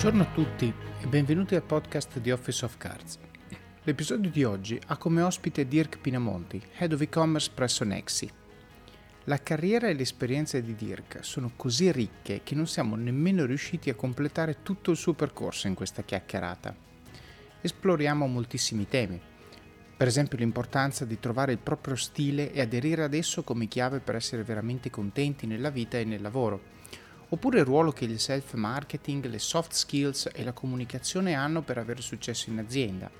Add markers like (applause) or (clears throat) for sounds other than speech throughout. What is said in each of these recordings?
Buongiorno a tutti e benvenuti al podcast di Office of Cards. L'episodio di oggi ha come ospite Dirk Pinamonti, Head of E-Commerce presso Nexi. La carriera e l'esperienza di Dirk sono così ricche che non siamo nemmeno riusciti a completare tutto il suo percorso in questa chiacchierata. Esploriamo moltissimi temi, per esempio l'importanza di trovare il proprio stile e aderire ad esso come chiave per essere veramente contenti nella vita e nel lavoro oppure il ruolo che il self-marketing, le soft skills e la comunicazione hanno per avere successo in azienda.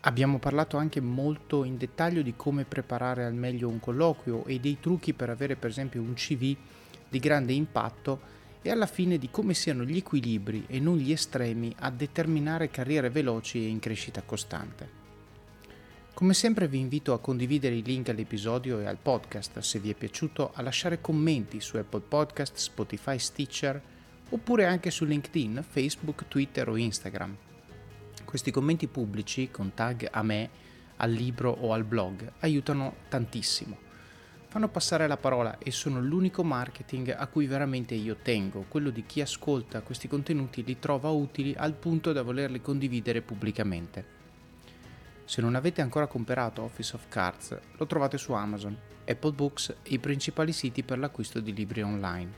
Abbiamo parlato anche molto in dettaglio di come preparare al meglio un colloquio e dei trucchi per avere per esempio un CV di grande impatto e alla fine di come siano gli equilibri e non gli estremi a determinare carriere veloci e in crescita costante. Come sempre vi invito a condividere i link all'episodio e al podcast se vi è piaciuto, a lasciare commenti su Apple Podcast, Spotify, Stitcher oppure anche su LinkedIn, Facebook, Twitter o Instagram. Questi commenti pubblici con tag a me, al libro o al blog aiutano tantissimo. Fanno passare la parola e sono l'unico marketing a cui veramente io tengo, quello di chi ascolta questi contenuti li trova utili al punto da volerli condividere pubblicamente. Se non avete ancora comprato Office of Cards, lo trovate su Amazon, Apple Books e i principali siti per l'acquisto di libri online.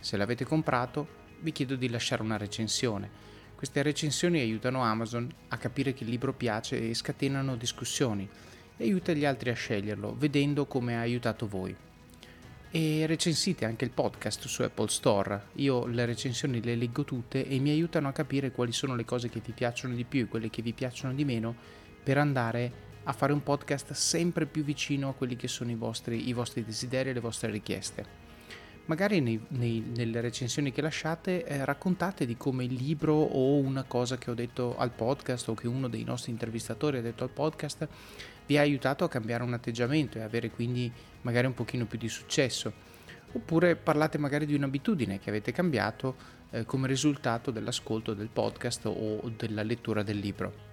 Se l'avete comprato, vi chiedo di lasciare una recensione. Queste recensioni aiutano Amazon a capire che il libro piace e scatenano discussioni e aiuta gli altri a sceglierlo, vedendo come ha aiutato voi. E recensite anche il podcast su Apple Store. Io le recensioni le leggo tutte e mi aiutano a capire quali sono le cose che vi piacciono di più e quelle che vi piacciono di meno per andare a fare un podcast sempre più vicino a quelli che sono i vostri, i vostri desideri e le vostre richieste. Magari nei, nei, nelle recensioni che lasciate eh, raccontate di come il libro o una cosa che ho detto al podcast o che uno dei nostri intervistatori ha detto al podcast vi ha aiutato a cambiare un atteggiamento e avere quindi magari un pochino più di successo. Oppure parlate magari di un'abitudine che avete cambiato eh, come risultato dell'ascolto del podcast o della lettura del libro.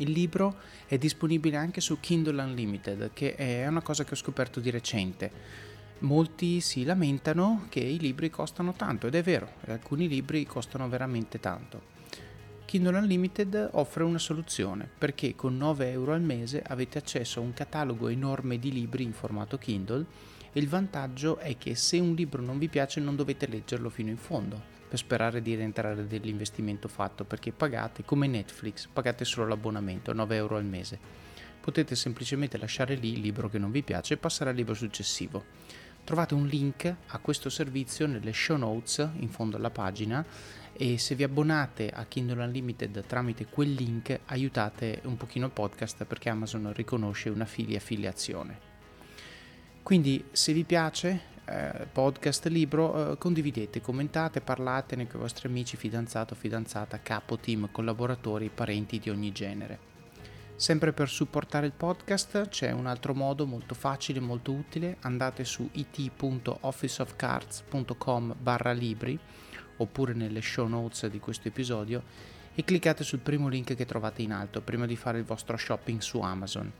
Il libro è disponibile anche su Kindle Unlimited, che è una cosa che ho scoperto di recente. Molti si lamentano che i libri costano tanto ed è vero, alcuni libri costano veramente tanto. Kindle Unlimited offre una soluzione perché con 9 euro al mese avete accesso a un catalogo enorme di libri in formato Kindle e il vantaggio è che se un libro non vi piace non dovete leggerlo fino in fondo per sperare di rientrare dell'investimento fatto perché pagate come Netflix, pagate solo l'abbonamento, 9 euro al mese. Potete semplicemente lasciare lì il libro che non vi piace e passare al libro successivo. Trovate un link a questo servizio nelle show notes in fondo alla pagina e se vi abbonate a Kindle Unlimited tramite quel link aiutate un pochino il podcast perché Amazon riconosce una fili affiliazione. Quindi se vi piace eh, podcast, libro, eh, condividete, commentate, parlatene con i vostri amici, fidanzato, fidanzata, capo, team, collaboratori, parenti di ogni genere. Sempre per supportare il podcast c'è un altro modo molto facile e molto utile, andate su it.officeofcards.com barra libri oppure nelle show notes di questo episodio e cliccate sul primo link che trovate in alto prima di fare il vostro shopping su Amazon.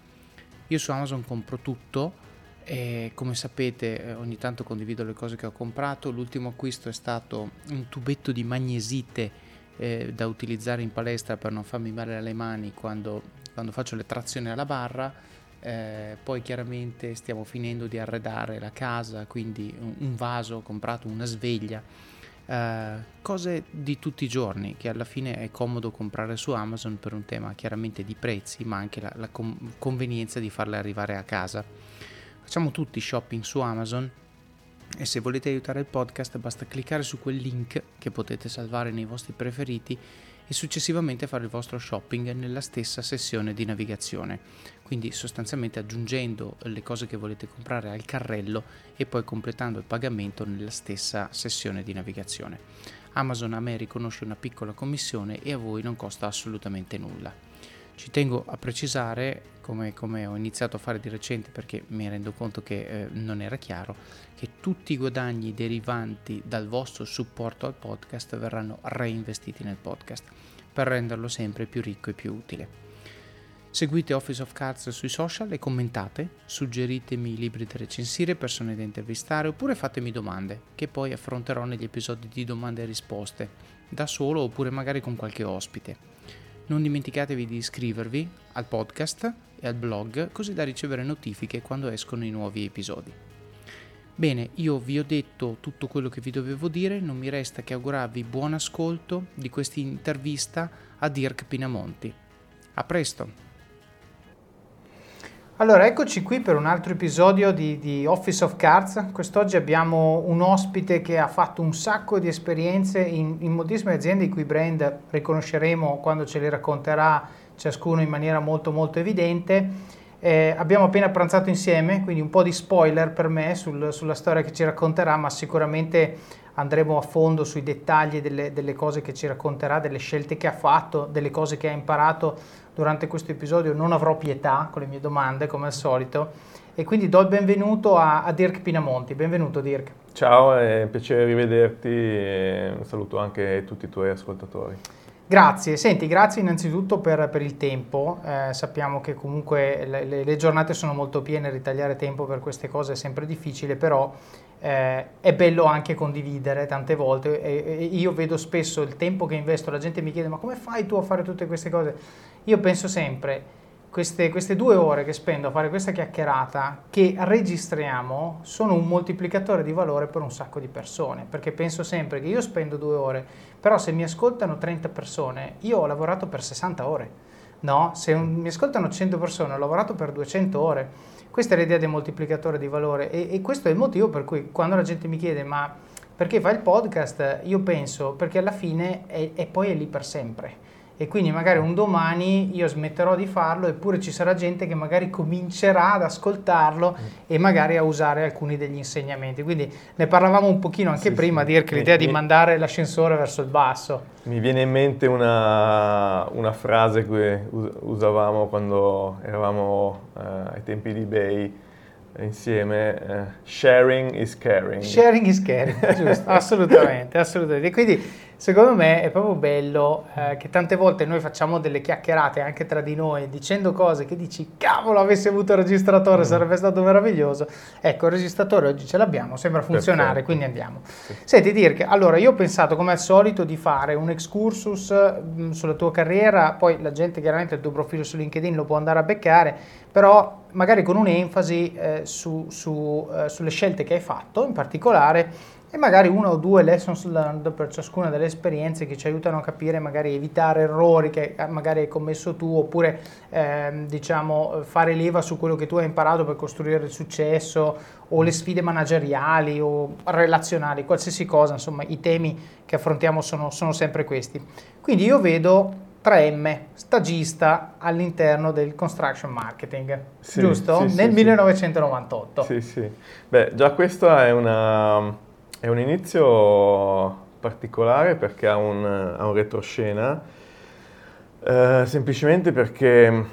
Io su Amazon compro tutto, e come sapete eh, ogni tanto condivido le cose che ho comprato, l'ultimo acquisto è stato un tubetto di magnesite eh, da utilizzare in palestra per non farmi male alle mani quando, quando faccio le trazioni alla barra, eh, poi chiaramente stiamo finendo di arredare la casa, quindi un, un vaso, ho comprato una sveglia, eh, cose di tutti i giorni che alla fine è comodo comprare su Amazon per un tema chiaramente di prezzi ma anche la, la com- convenienza di farle arrivare a casa. Facciamo tutti shopping su Amazon e se volete aiutare il podcast basta cliccare su quel link che potete salvare nei vostri preferiti e successivamente fare il vostro shopping nella stessa sessione di navigazione. Quindi sostanzialmente aggiungendo le cose che volete comprare al carrello e poi completando il pagamento nella stessa sessione di navigazione. Amazon a me riconosce una piccola commissione e a voi non costa assolutamente nulla. Ci tengo a precisare, come, come, ho iniziato a fare di recente perché mi rendo conto che eh, non era chiaro, che tutti i guadagni derivanti dal vostro supporto al podcast verranno reinvestiti nel podcast per renderlo sempre più ricco e più utile. Seguite Office of Cards sui social e commentate, suggeritemi libri da recensire, persone da intervistare oppure fatemi domande che poi affronterò negli episodi di domande e risposte da solo oppure magari con qualche ospite. Non dimenticatevi di iscrivervi al podcast e al blog così da ricevere notifiche quando escono i nuovi episodi. Bene, io vi ho detto tutto quello che vi dovevo dire, non mi resta che augurarvi buon ascolto di questa intervista a Dirk Pinamonti. A presto! Allora, eccoci qui per un altro episodio di, di, Office of Cards. Quest'oggi abbiamo un ospite che ha fatto un sacco di esperienze in, in moltissime aziende i cui brand riconosceremo quando ce li racconterà ciascuno in maniera molto molto evidente. Eh, abbiamo appena pranzato insieme, quindi un po' di spoiler per me sul, sulla storia che ci racconterà, ma sicuramente andremo a fondo sui dettagli delle, delle cose che ci racconterà, delle scelte che ha fatto, delle cose che ha imparato durante questo episodio non avrò pietà con le mie domande come al solito e quindi do il benvenuto a, a Dirk Pinamonti. Benvenuto Dirk. Ciao, è un piacere rivederti e saluto anche tutti i tuoi ascoltatori. Grazie, senti, grazie innanzitutto per, per il tempo, eh, sappiamo che comunque le, le, giornate sono molto piene, ritagliare tempo per queste cose è sempre difficile, però eh, è bello anche condividere tante volte. E, e io vedo spesso il tempo che investo, la gente mi chiede ma come fai tu a fare tutte queste cose? Io penso sempre, queste, queste, due ore che spendo a fare questa chiacchierata, che registriamo, sono un moltiplicatore di valore per un sacco di persone, perché penso sempre che io spendo due ore, però se mi ascoltano 30 persone, io ho lavorato per 60 ore, no? Se un, mi ascoltano 100 persone, ho lavorato per 200 ore. Questa è l'idea del moltiplicatore di valore e, e questo è il motivo per cui quando la gente mi chiede ma perché fai il podcast, io penso perché alla fine è, è poi è lì per sempre e quindi magari un domani io smetterò di farlo eppure ci sarà gente che magari comincerà ad ascoltarlo mm. e magari a usare alcuni degli insegnamenti. Quindi ne parlavamo un pochino anche sì, prima, sì. dire che l'idea mi, di mandare l'ascensore verso il basso. Mi viene in mente una, una frase che usavamo quando eravamo uh, ai tempi di eBay insieme, uh, sharing is caring. Sharing is caring, giusto, (laughs) assolutamente, assolutamente. quindi Secondo me è proprio bello eh, che tante volte noi facciamo delle chiacchierate anche tra di noi dicendo cose che dici cavolo avessi avuto il registratore mm. sarebbe stato meraviglioso. Ecco il registratore oggi ce l'abbiamo, sembra funzionare, Perfetto. quindi andiamo. Sì. Senti Dirk, allora io ho pensato come al solito di fare un excursus mh, mm, sulla tua carriera, poi la gente chiaramente il tuo profilo su LinkedIn lo può andare a beccare, però magari con un'enfasi eh, su, su, eh, sulle scelte che hai fatto, in particolare e magari una o due lessons learned per ciascuna delle esperienze che ci aiutano a capire, magari evitare errori che eh, magari hai commesso tu oppure ehm, diciamo fare leva su quello che tu hai imparato per costruire il successo o le sfide manageriali o relazionali, qualsiasi cosa, insomma i temi che affrontiamo sono, sono sempre questi. Quindi io vedo 3M, stagista all'interno del construction marketing, sì, giusto? Sì, Nel sì, 1998. Sì, sì. Beh, già questa è una è un inizio particolare perché ha un, ha un retroscena, eh, semplicemente perché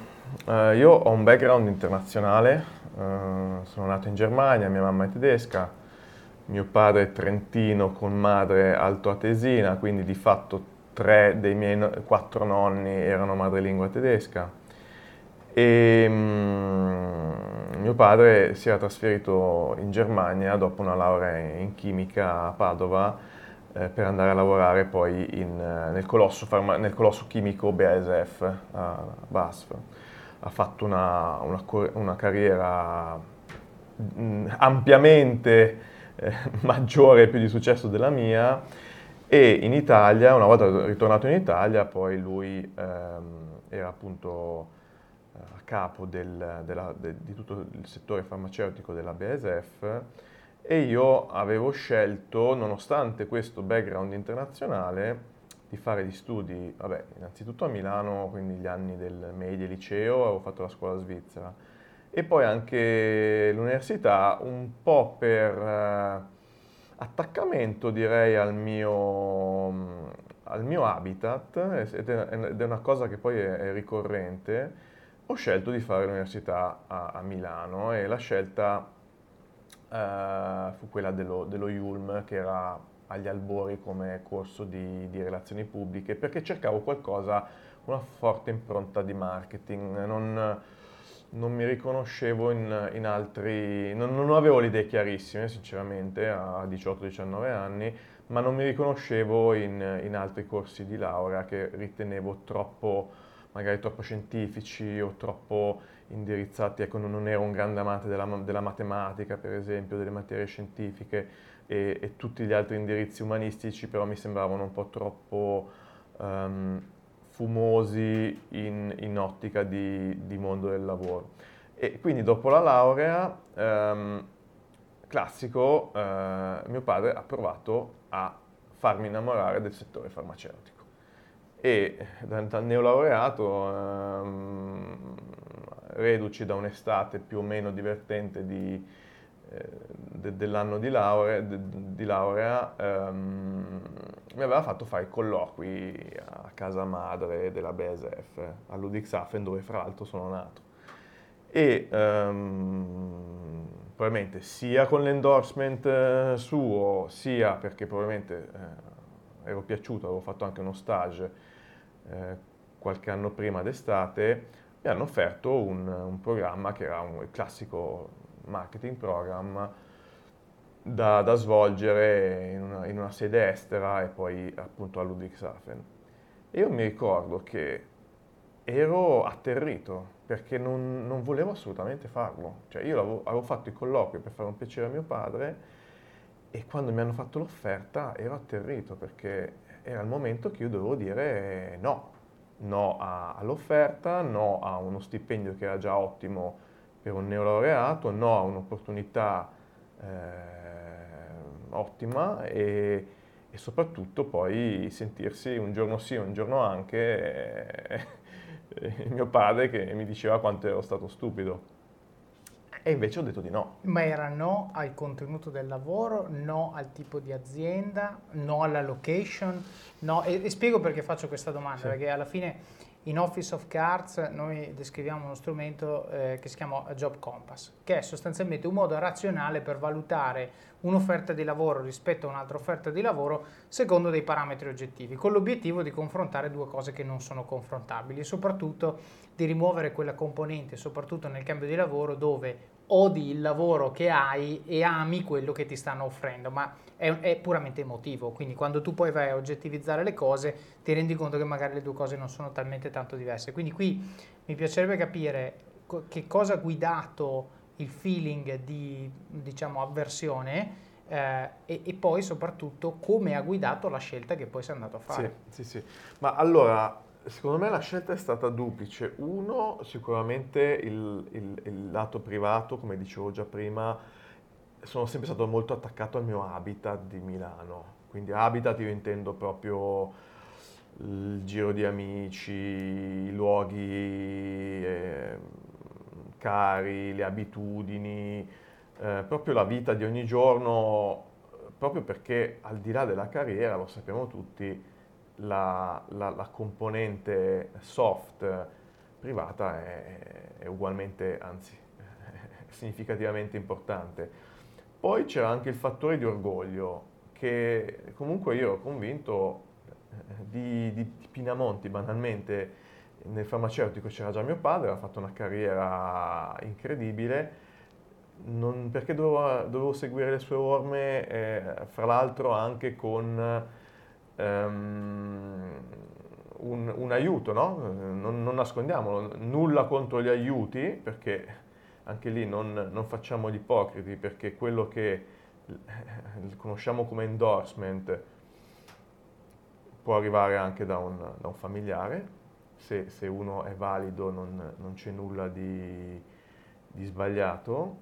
eh, io ho un background internazionale, eh, sono nato in Germania, mia mamma è tedesca, mio padre è trentino con madre altoatesina, quindi di fatto tre dei miei no- quattro nonni erano madrelingua tedesca. E, mm, mio padre si era trasferito in Germania dopo una laurea in chimica a Padova eh, per andare a lavorare poi in, eh, nel, colosso farma- nel, colosso chimico BASF a BASF. Ha fatto una, una, una carriera mm, ampiamente eh, (laughs) maggiore e più di successo della mia e in Italia, una volta ritornato in Italia, poi lui ehm, era appunto capo del, della, de, di tutto il settore farmaceutico della BASF e io avevo scelto, nonostante questo background internazionale, di fare gli studi, vabbè, innanzitutto a Milano, quindi gli anni del medio liceo, avevo fatto la scuola svizzera. E poi anche l'università un po' per eh, attaccamento direi al mio, al mio habitat ed è, una cosa che poi è, è ricorrente ho scelto di fare l'università a, a Milano e la scelta eh, fu quella dello, dello Yulm che era agli albori come corso di, di, relazioni pubbliche perché cercavo qualcosa, una forte impronta di marketing. Non, non mi riconoscevo in, in altri, non, non, avevo le idee chiarissime sinceramente a 18-19 anni, ma non mi riconoscevo in, in, altri corsi di laurea che ritenevo troppo, magari troppo scientifici o troppo indirizzati, ecco non ero un grande amante della, della matematica per esempio, delle materie scientifiche e, e, tutti gli altri indirizzi umanistici però mi sembravano un po' troppo... Um, fumosi in, in ottica di, di, mondo del lavoro. E quindi dopo la laurea, ehm, classico, eh, mio padre ha provato a farmi innamorare del settore farmaceutico. E da, neolaureato, ehm, reduci da un'estate più o meno divertente di, eh, de, dell'anno di laurea, de, di laurea ehm, mi aveva fatto fare i colloqui a casa madre della BSF, a Ludwigshafen, dove fra l'altro sono nato. E ehm, probabilmente sia con l'endorsement eh, suo, sia perché probabilmente eh, ero piaciuto, avevo fatto anche uno stage eh, qualche anno prima d'estate, mi hanno offerto un, un programma che era un classico marketing program da, da svolgere in una, in una, sede estera e poi appunto a Ludwigshafen. E io mi ricordo che ero atterrito perché non, non volevo assolutamente farlo. Cioè io avevo, avevo fatto i colloqui per fare un piacere a mio padre e quando mi hanno fatto l'offerta ero atterrito perché era il momento che io dovevo dire no, no a, all'offerta, no a uno stipendio che era già ottimo per un neolaureato, no a un'opportunità eh, ottima e, e, soprattutto poi sentirsi un giorno sì, un giorno anche eh, (laughs) eh, mio padre che mi diceva quanto ero stato stupido. E invece ho detto di no. Ma era no al contenuto del lavoro, no al tipo di azienda, no alla location, no. E, e spiego perché faccio questa domanda, sì. perché alla fine in Office of Cards noi descriviamo uno strumento eh, che si chiama Job Compass, che è sostanzialmente un modo razionale per valutare un'offerta di lavoro rispetto a un'altra offerta di lavoro secondo dei parametri oggettivi, con l'obiettivo di confrontare due cose che non sono confrontabili e soprattutto di rimuovere quella componente, soprattutto nel cambio di lavoro, dove odi il lavoro che hai e ami quello che ti stanno offrendo, ma è, è, puramente emotivo, quindi quando tu poi vai a oggettivizzare le cose ti rendi conto che magari le due cose non sono talmente tanto diverse. Quindi qui mi piacerebbe capire che cosa ha guidato il feeling di diciamo, avversione eh, e, e, poi soprattutto come ha guidato la scelta che poi sei andato a fare. Sì, sì, sì. Ma allora Secondo me la scelta è stata duplice. Uno, sicuramente il, il, il, lato privato, come dicevo già prima, sono sempre stato molto attaccato al mio habitat di Milano. Quindi habitat io intendo proprio il giro di amici, i luoghi eh, cari, le abitudini, eh, proprio la vita di ogni giorno, proprio perché al di là della carriera, lo sappiamo tutti, la, la, la componente soft privata è, è ugualmente, anzi, (laughs) significativamente importante. Poi c'era anche il fattore di orgoglio, che comunque io ero convinto eh, di, di, di Pinamonti, banalmente, nel farmaceutico c'era già mio padre, aveva fatto una carriera incredibile, non, perché dovevo, dovevo, seguire le sue orme, eh, fra l'altro anche con um, un, un, aiuto, no? non, non, nascondiamolo, nulla contro gli aiuti, perché anche lì non, non facciamo gli ipocriti, perché quello che conosciamo come endorsement può arrivare anche da un, da un familiare, se, se, uno è valido non, non c'è nulla di, di, sbagliato,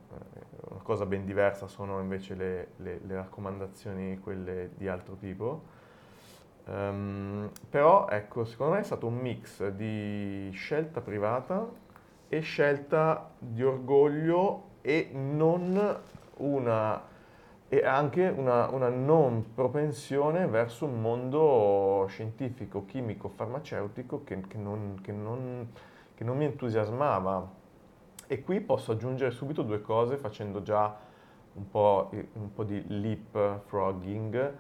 una cosa ben diversa sono invece le, le, le raccomandazioni, quelle di altro tipo. Um, però ecco, secondo me è stato un mix di scelta privata e scelta di orgoglio e non una e anche una, una, non propensione verso un mondo scientifico, chimico, farmaceutico che, che, non, che, non, che non mi entusiasmava. E qui posso aggiungere subito due cose facendo già un po', un po di leapfrogging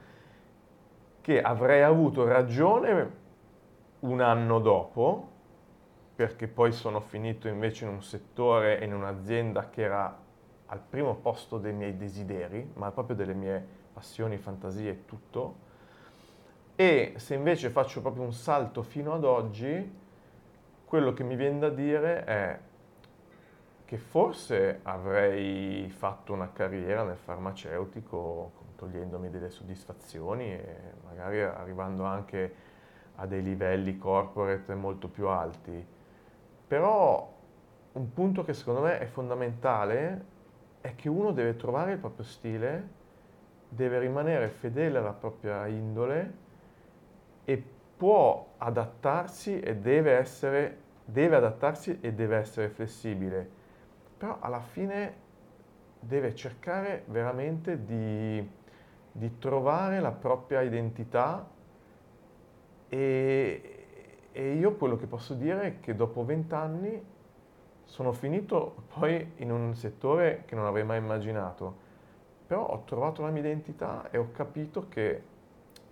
che avrei avuto ragione un anno dopo, perché poi sono finito invece in un settore e in un'azienda che era al primo posto dei miei desideri, ma proprio delle mie passioni, fantasie e tutto. E se invece faccio proprio un salto fino ad oggi, quello che mi viene da dire è che forse avrei fatto una carriera nel farmaceutico togliendomi delle soddisfazioni e magari arrivando anche a dei livelli corporate molto più alti. Però un punto che secondo me è fondamentale è che uno deve trovare il proprio stile, deve rimanere fedele alla propria indole e può adattarsi e deve essere, deve adattarsi e deve essere flessibile. Però alla fine deve cercare veramente di, di trovare la propria identità e, e io quello che posso dire è che dopo vent'anni sono finito poi in un settore che non avrei mai immaginato, però ho trovato la mia identità e ho capito che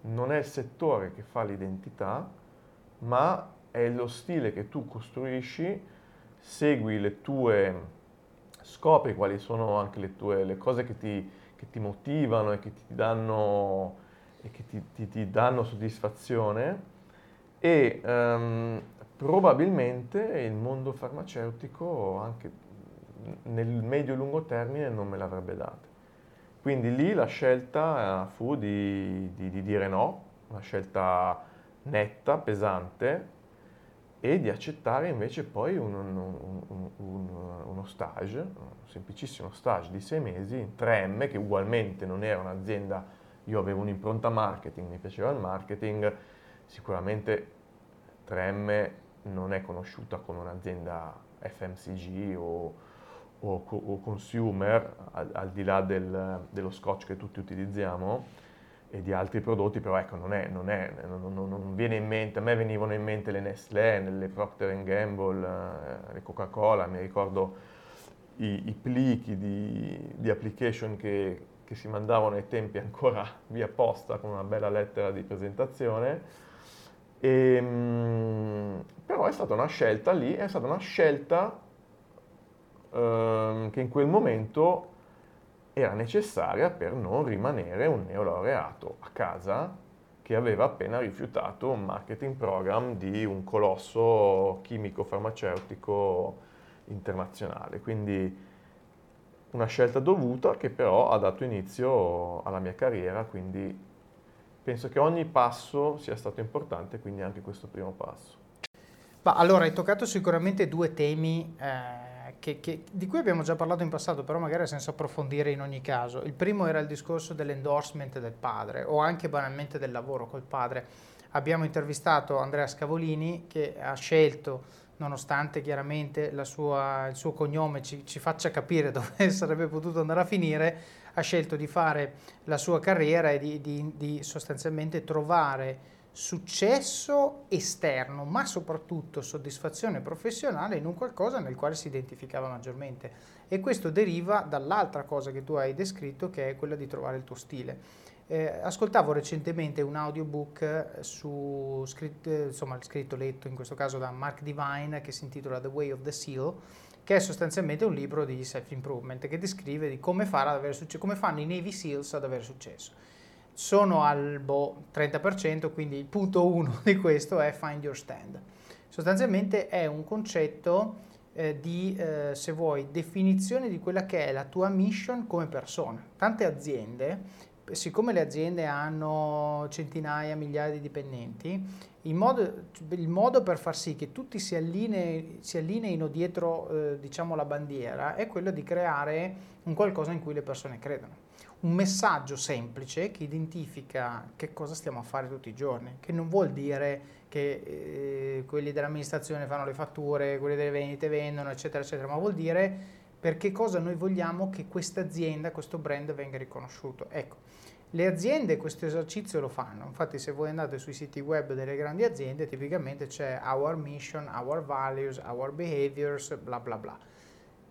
non è il settore che fa l'identità, ma è lo stile che tu costruisci, segui le tue, scopri quali sono anche le tue, le cose che ti, che ti motivano e che ti danno, che ti, ti, ti danno soddisfazione e um, probabilmente il mondo farmaceutico anche nel medio-lungo termine non me l'avrebbe data. Quindi lì la scelta fu di, di, di dire no, una scelta netta, pesante, e di accettare invece poi un, un, un, uno stage, un semplicissimo stage di sei mesi in 3M, che ugualmente non era un'azienda, io avevo un'impronta marketing, mi piaceva il marketing, sicuramente 3M non è conosciuta come un'azienda FMCG o, o, o consumer, al, al, di là del, dello scotch che tutti utilizziamo e di altri prodotti, però ecco, non, è, non, è, non, non, viene in mente, a me venivano in mente le Nestlé, le Procter Gamble, eh, le Coca-Cola, mi ricordo i, i plichi di, di application che, che si mandavano ai tempi ancora (laughs) via posta con una bella lettera di presentazione. E, ehm, però è stata una scelta lì, è stata una scelta ehm, che in quel momento era necessaria per non rimanere un neolaureato a casa che aveva appena rifiutato un marketing program di un colosso chimico farmaceutico internazionale. Quindi una scelta dovuta che però ha dato inizio alla mia carriera, quindi penso che ogni passo sia stato importante, quindi anche questo primo passo. Ma allora hai toccato sicuramente due temi eh, che, che, di cui abbiamo già parlato in passato, però magari senso approfondire in ogni caso. Il primo era il discorso dell'endorsement del padre o anche banalmente del lavoro col padre. Abbiamo intervistato Andrea Scavolini che ha scelto nonostante chiaramente sua, il suo cognome ci, ci, faccia capire (laughs) dove sarebbe potuto andare a finire, ha scelto di fare la sua carriera e di, di, di sostanzialmente trovare successo esterno, ma soprattutto soddisfazione professionale in un qualcosa nel quale si identificava maggiormente. E questo deriva dall'altra cosa che tu hai descritto, che è quella di trovare il tuo stile. Eh, ascoltavo recentemente un audiobook su, scritto, insomma, scritto, letto in questo caso da Mark Divine, che si intitola The Way of the Seal, che è sostanzialmente un libro di self-improvement che descrive di come, succe- come fanno i Navy SEALs ad avere successo. Sono al boh, 30%, quindi il punto 1 di questo è find your stand. Sostanzialmente è un concetto eh, di, eh, se vuoi, definizione di quella che è la tua mission come persona. Tante aziende siccome le aziende hanno centinaia, migliaia di dipendenti, il modo, il modo per far sì che tutti si, allinei, si allineino dietro eh, diciamo, la bandiera è quello di creare un qualcosa in cui le persone credono. Un messaggio semplice che identifica che cosa stiamo a fare tutti i giorni, che non vuol dire che eh, quelli dell'amministrazione fanno le fatture, quelli delle vendite vendono, eccetera, eccetera, ma vuol dire per che cosa noi vogliamo che questa azienda, questo brand venga riconosciuto. Ecco, le aziende questo esercizio lo fanno, infatti se voi andate sui siti web delle grandi aziende tipicamente c'è our mission, our values, our behaviors, bla bla bla.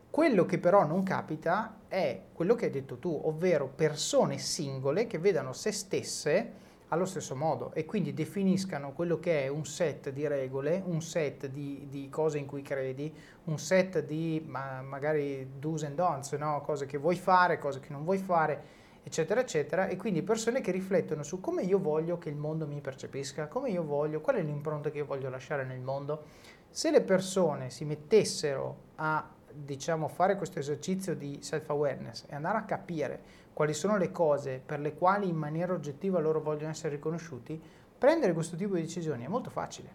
Quello che però non capita è quello che hai detto tu, ovvero persone singole che vedano se stesse allo stesso modo e quindi definiscano quello che è un set di regole, un set di, di cose in cui credi, un set di ma, magari do's and don'ts, no? cose che vuoi fare, cose che non vuoi fare, eccetera, eccetera, e quindi persone che riflettono su come io voglio che il mondo mi percepisca, come io voglio, qual è l'impronta che io voglio lasciare nel mondo. Se le persone si mettessero a diciamo fare questo esercizio di self awareness e andare a capire quali sono le cose per le quali in maniera oggettiva loro vogliono essere riconosciuti, prendere questo tipo di decisioni è molto facile.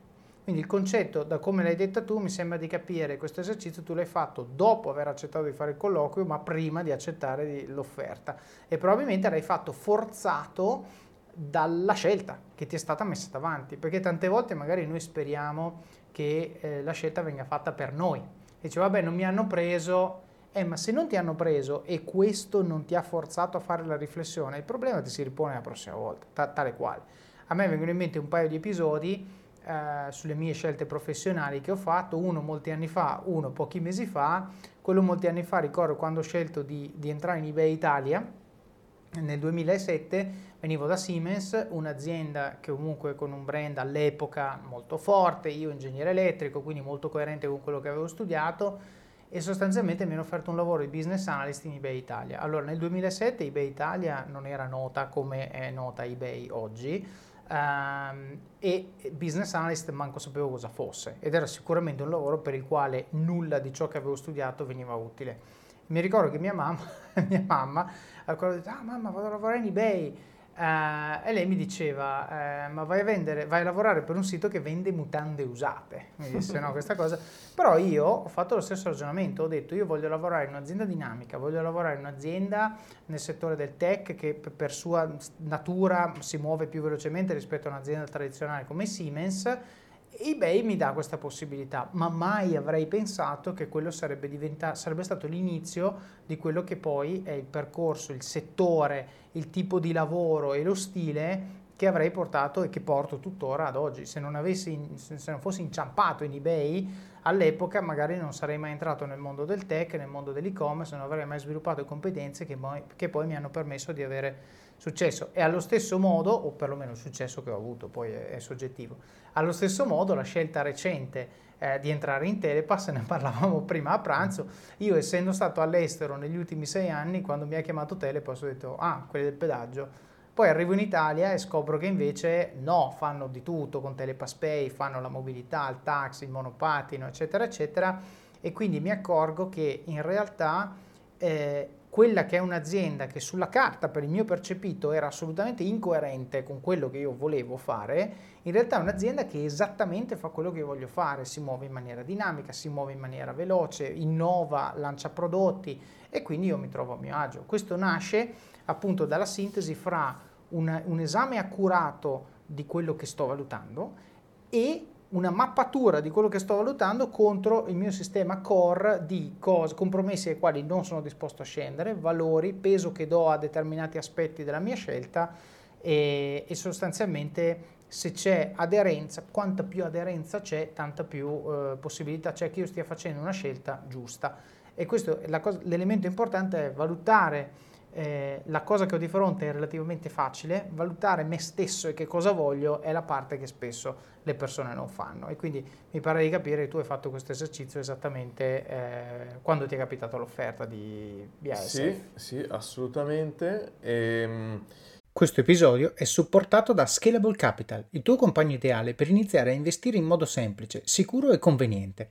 Quindi il concetto, da come l'hai detta tu, mi sembra di capire questo esercizio tu l'hai fatto dopo aver accettato di fare il colloquio, ma prima di accettare l'offerta. E probabilmente l'hai fatto forzato dalla scelta che ti è stata messa davanti, perché tante volte magari noi speriamo che eh, la scelta venga fatta per noi. E dice, vabbè, non mi hanno preso, eh, ma se non ti hanno preso e questo non ti ha forzato a fare la riflessione, il problema ti si ripone la prossima volta, ta- tale quale. A me vengono in mente un paio di episodi eh, sulle mie scelte professionali che ho fatto, uno molti anni fa, uno pochi mesi fa. Quello molti anni fa ricordo quando ho scelto di, di entrare in eBay Italia, nel 2007 venivo da Siemens, un'azienda che comunque con un brand all'epoca molto forte, io ingegnere elettrico, quindi molto coerente con quello che avevo studiato e sostanzialmente mi hanno offerto un lavoro di business analyst in eBay Italia. Allora nel 2007 eBay Italia non era nota come è nota eBay oggi um, e business analyst manco sapevo cosa fosse ed era sicuramente un lavoro per il quale nulla di ciò che avevo studiato veniva utile. Mi ricordo che mia mamma, (laughs) mia mamma ha detto, ah mamma vado a lavorare in eBay Uh, e lei mi diceva, uh, ma vai a, vendere, vai a lavorare per un sito che vende mutande usate. Mi disse no, questa cosa. Però io ho fatto lo stesso ragionamento, ho detto io voglio lavorare in un'azienda dinamica, voglio lavorare in un'azienda nel settore del tech che per sua natura si muove più velocemente rispetto a un'azienda tradizionale come Siemens eBay mi dà questa possibilità, ma mai avrei pensato che quello sarebbe, sarebbe, stato l'inizio di quello che poi è il percorso, il settore, il tipo di lavoro e lo stile che avrei portato e che porto tuttora ad oggi. Se non, avessi, se non fossi inciampato in eBay all'epoca magari non sarei mai entrato nel mondo del tech, nel mondo dell'e-commerce, non avrei mai sviluppato competenze che poi, che poi mi hanno permesso di avere successo. E allo stesso modo, o perlomeno il successo che ho avuto, poi è, è soggettivo, allo stesso modo la scelta recente eh, di entrare in Telepass, (laughs) ne parlavamo prima a pranzo, io essendo stato all'estero negli ultimi sei anni, quando mi ha chiamato Telepass ho detto, ah, quelli del pedaggio, poi arrivo in Italia e scopro che invece no, fanno di tutto con Telepass Pay, fanno la mobilità, il taxi, il monopattino, eccetera, eccetera, e quindi mi accorgo che in realtà eh, quella che è un'azienda che sulla carta per il mio percepito era assolutamente incoerente con quello che io volevo fare, in realtà è un'azienda che esattamente fa quello che io voglio fare, si muove in maniera dinamica, si muove in maniera veloce, innova, lancia prodotti e quindi io mi trovo a mio agio. Questo nasce appunto dalla sintesi fra un, un esame accurato di quello che sto valutando e una mappatura di quello che sto valutando contro il mio sistema core di cose, compromessi ai quali non sono disposto a scendere, valori, peso che do a determinati aspetti della mia scelta e, e sostanzialmente se c'è aderenza, quanta più aderenza c'è, tanta più eh, possibilità c'è che io stia facendo una scelta giusta. E questo cosa, l'elemento importante è valutare eh, la cosa che ho di fronte è relativamente facile, valutare me stesso e che cosa voglio è la parte che spesso le persone non fanno e quindi mi pare di capire che tu hai fatto questo esercizio esattamente eh, quando ti è capitata l'offerta di BASF. Sì, sì, assolutamente. Ehm... Questo episodio è supportato da Scalable Capital, il tuo compagno ideale per iniziare a investire in modo semplice, sicuro e conveniente.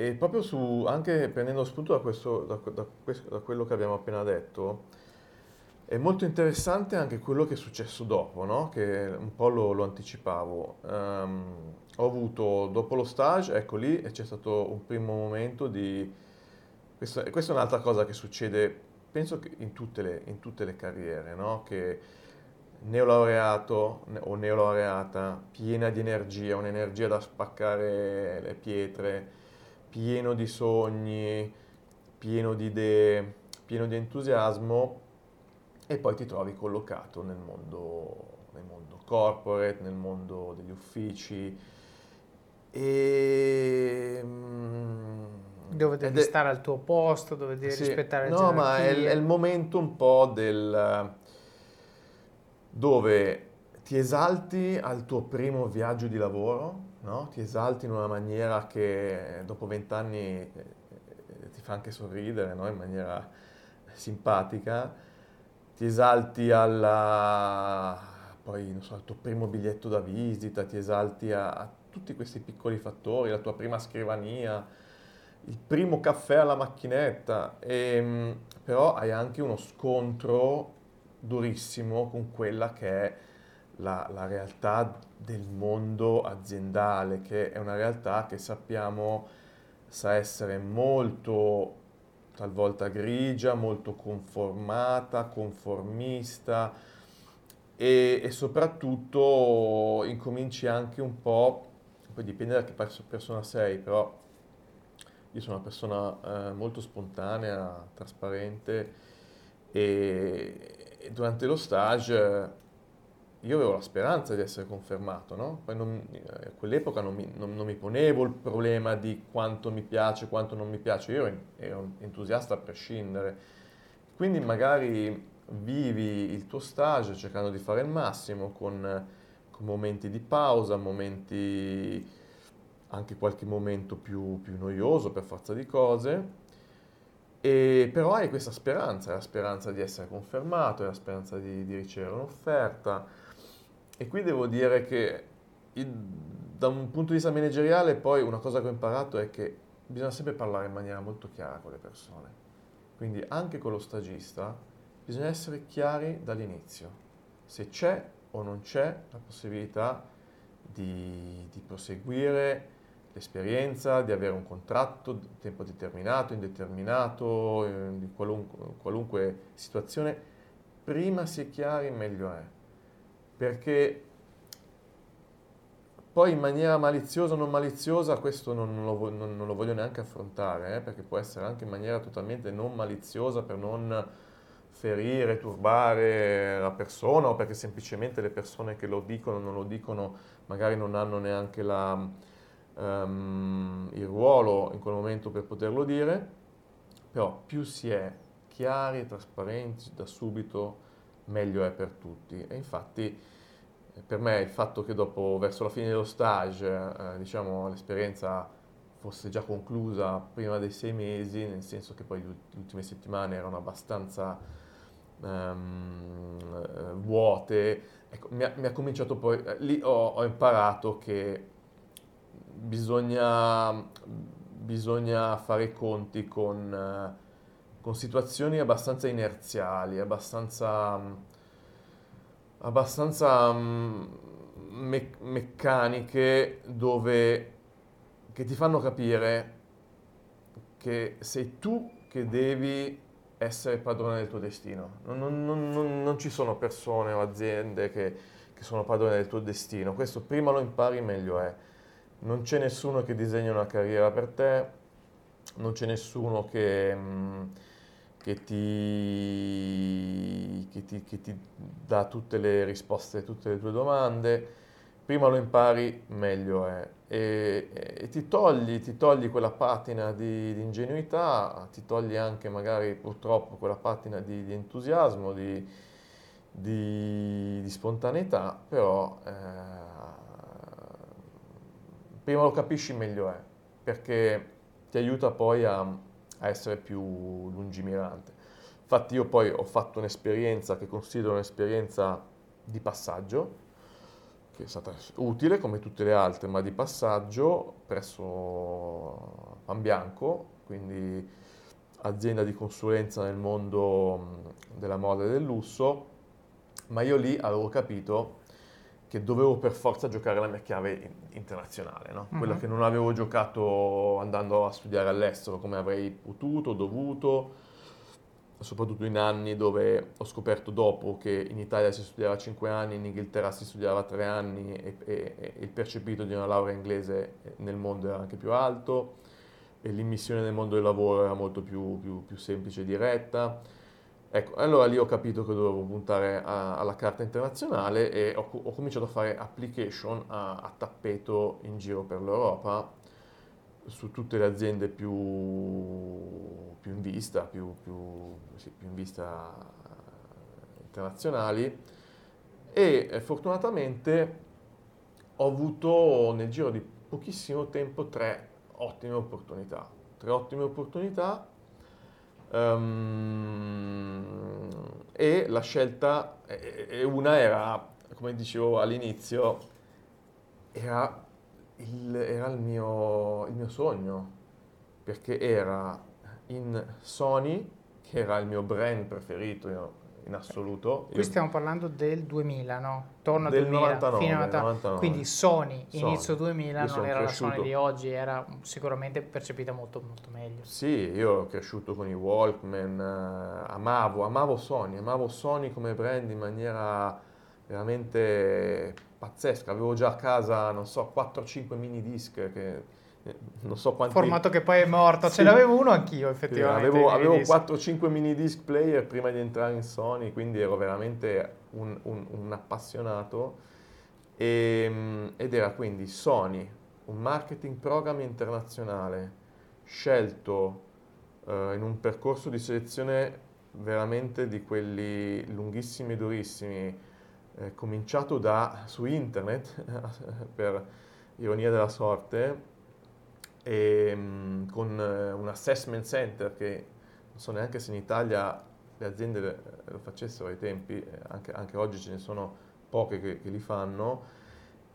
E proprio su, anche prendendo spunto da, questo, da, da, da quello che abbiamo appena detto, è molto interessante anche quello che è successo dopo, no? che un po' lo, lo anticipavo. Um, ho avuto, dopo lo stage, ecco lì, c'è stato un primo momento di... Questa, questa è un'altra cosa che succede, penso che in tutte le, in tutte le carriere, no? che neolaureato o neolaureata, piena di energia, un'energia da spaccare le pietre, pieno di sogni, pieno di idee, pieno di entusiasmo e poi ti trovi collocato nel mondo, nel mondo corporate, nel mondo degli uffici. E... Mm, dove devi è, stare al tuo posto, dove devi sì, rispettare il No, ma è, è il momento un po' del... dove ti esalti al tuo primo viaggio di lavoro, no? ti esalti in una maniera che dopo vent'anni eh, ti fa anche sorridere no? in maniera simpatica, ti esalti alla, poi, so, al tuo primo biglietto da visita, ti esalti a, a tutti questi piccoli fattori, la tua prima scrivania, il primo caffè alla macchinetta, e, ehm, però hai anche uno scontro durissimo con quella che è la, la, realtà del mondo aziendale, che è una realtà che sappiamo sa essere molto talvolta grigia, molto conformata, conformista e, e soprattutto incominci anche un po', poi dipende da che persona sei, però io sono una persona eh, molto spontanea, trasparente e, e durante lo stage io avevo la speranza di essere confermato, no? Poi non, eh, a quell'epoca non mi, non, non mi, ponevo il problema di quanto mi piace, quanto non mi piace, io ero entusiasta a prescindere. Quindi magari vivi il tuo stage cercando di fare il massimo con, con momenti di pausa, momenti, anche qualche momento più, più noioso per forza di cose, e però hai questa speranza, la speranza di essere confermato, la speranza di, di ricevere un'offerta e qui devo dire che da un punto di vista manageriale poi una cosa che ho imparato è che bisogna sempre parlare in maniera molto chiara con le persone. Quindi anche con lo stagista bisogna essere chiari dall'inizio. Se c'è o non c'è la possibilità di, di proseguire l'esperienza, di avere un contratto di tempo determinato, indeterminato, in qualunque, qualunque situazione, prima si è chiari meglio è perché poi in maniera maliziosa o non maliziosa questo non, lo, non, non lo, voglio neanche affrontare, eh, perché può essere anche in maniera totalmente non maliziosa per non ferire, turbare la persona o perché semplicemente le persone che lo dicono non lo dicono magari non hanno neanche la, um, il ruolo in quel momento per poterlo dire, però più si è chiari e trasparenti da subito meglio è per tutti. E infatti per me il fatto che dopo, verso la fine dello stage, eh, diciamo, l'esperienza fosse già conclusa prima dei sei mesi, nel senso che poi le ultime settimane erano abbastanza um, vuote, ecco, mi, ha, mi, ha, cominciato poi, eh, lì ho, ho, imparato che bisogna, bisogna fare i conti con, uh, con situazioni abbastanza inerziali, abbastanza abbastanza um, me- meccaniche dove, che ti fanno capire che sei tu che devi essere padrone del tuo destino. Non, non, non, non ci sono persone o aziende che, che, sono padrone del tuo destino. Questo prima lo impari meglio è. Non c'è nessuno che disegna una carriera per te, non c'è nessuno che, mm, che ti, che, ti, che ti, dà tutte le risposte a tutte le tue domande. Prima lo impari, meglio è. E, e ti, togli, ti, togli, quella patina di, di, ingenuità, ti togli anche magari purtroppo quella patina di, di entusiasmo, di, spontaneità, però eh, prima lo capisci meglio è, perché ti aiuta poi a, a essere più lungimirante. Infatti io poi ho fatto un'esperienza che considero un'esperienza di passaggio, che è stata utile come tutte le altre, ma di passaggio presso Panbianco, quindi azienda di consulenza nel mondo della moda e del lusso, ma io lì avevo capito che dovevo per forza giocare la mia chiave internazionale, no? quella uh-huh. che non avevo giocato andando a studiare all'estero come avrei potuto, dovuto, soprattutto in anni dove ho scoperto dopo che in Italia si studiava 5 anni, in Inghilterra si studiava 3 anni e, e, e il percepito di una laurea inglese nel mondo era anche più alto e l'immissione nel mondo del lavoro era molto più, più, più semplice e diretta Ecco, allora lì ho capito che dovevo puntare a, alla carta internazionale e ho, ho, cominciato a fare application a, a, tappeto in giro per l'Europa su tutte le aziende più, più in vista, più, più, sì, più in vista internazionali e eh, fortunatamente ho avuto nel giro di pochissimo tempo tre ottime opportunità. Tre ottime opportunità Um, e la scelta, e una era, come dicevo all'inizio, era il, era il, mio, il mio sogno, perché era in Sony, che era il mio brand preferito, io in assoluto. Qui stiamo parlando del 2000, no? Torno al del 2000, 99, fino a 99. Quindi Sony, Sony. inizio 2000, Io non era cresciuto. la Sony di oggi, era sicuramente percepita molto, molto meglio. Sì, io ero cresciuto con i Walkman, eh, amavo, amavo Sony, amavo Sony come brand in maniera veramente pazzesca. Avevo già a casa, non so, 4-5 mini disc che non so quanti... Formato che poi è morto, Sì. ce l'avevo uno anch'io effettivamente. avevo, avevo disc. 4-5 mini disc player prima di entrare in Sony, quindi ero veramente un, un- un appassionato. E, ed era quindi Sony, un marketing program internazionale, scelto eh, in un percorso di selezione veramente di quelli lunghissimi e durissimi, eh, cominciato da, su internet, (laughs) per ironia della sorte, e, mm, con eh, un assessment center che non so neanche se in Italia le aziende le- lo facessero ai tempi, eh, anche, anche oggi ce ne sono poche che, che li fanno,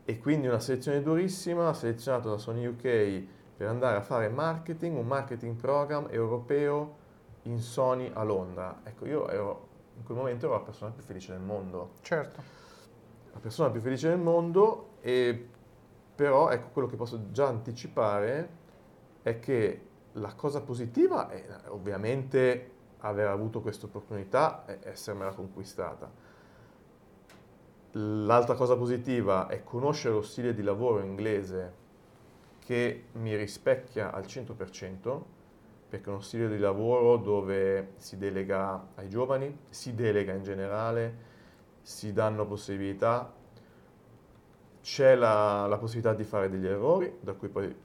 e quindi una selezione durissima, selezionato da Sony UK per andare a fare marketing, un marketing program europeo in Sony a Londra. Ecco, io ero, in quel momento ero la persona più felice del mondo Certo. la persona più felice del mondo e però ecco quello che posso già anticipare è che la cosa positiva è ovviamente aver avuto questa opportunità e essermela conquistata. L'altra cosa positiva è conoscere lo stile di lavoro inglese che mi rispecchia al 100%, perché è uno stile di lavoro dove si delega ai giovani, si delega in generale, si danno possibilità, c'è la, la possibilità di fare degli errori, da cui poi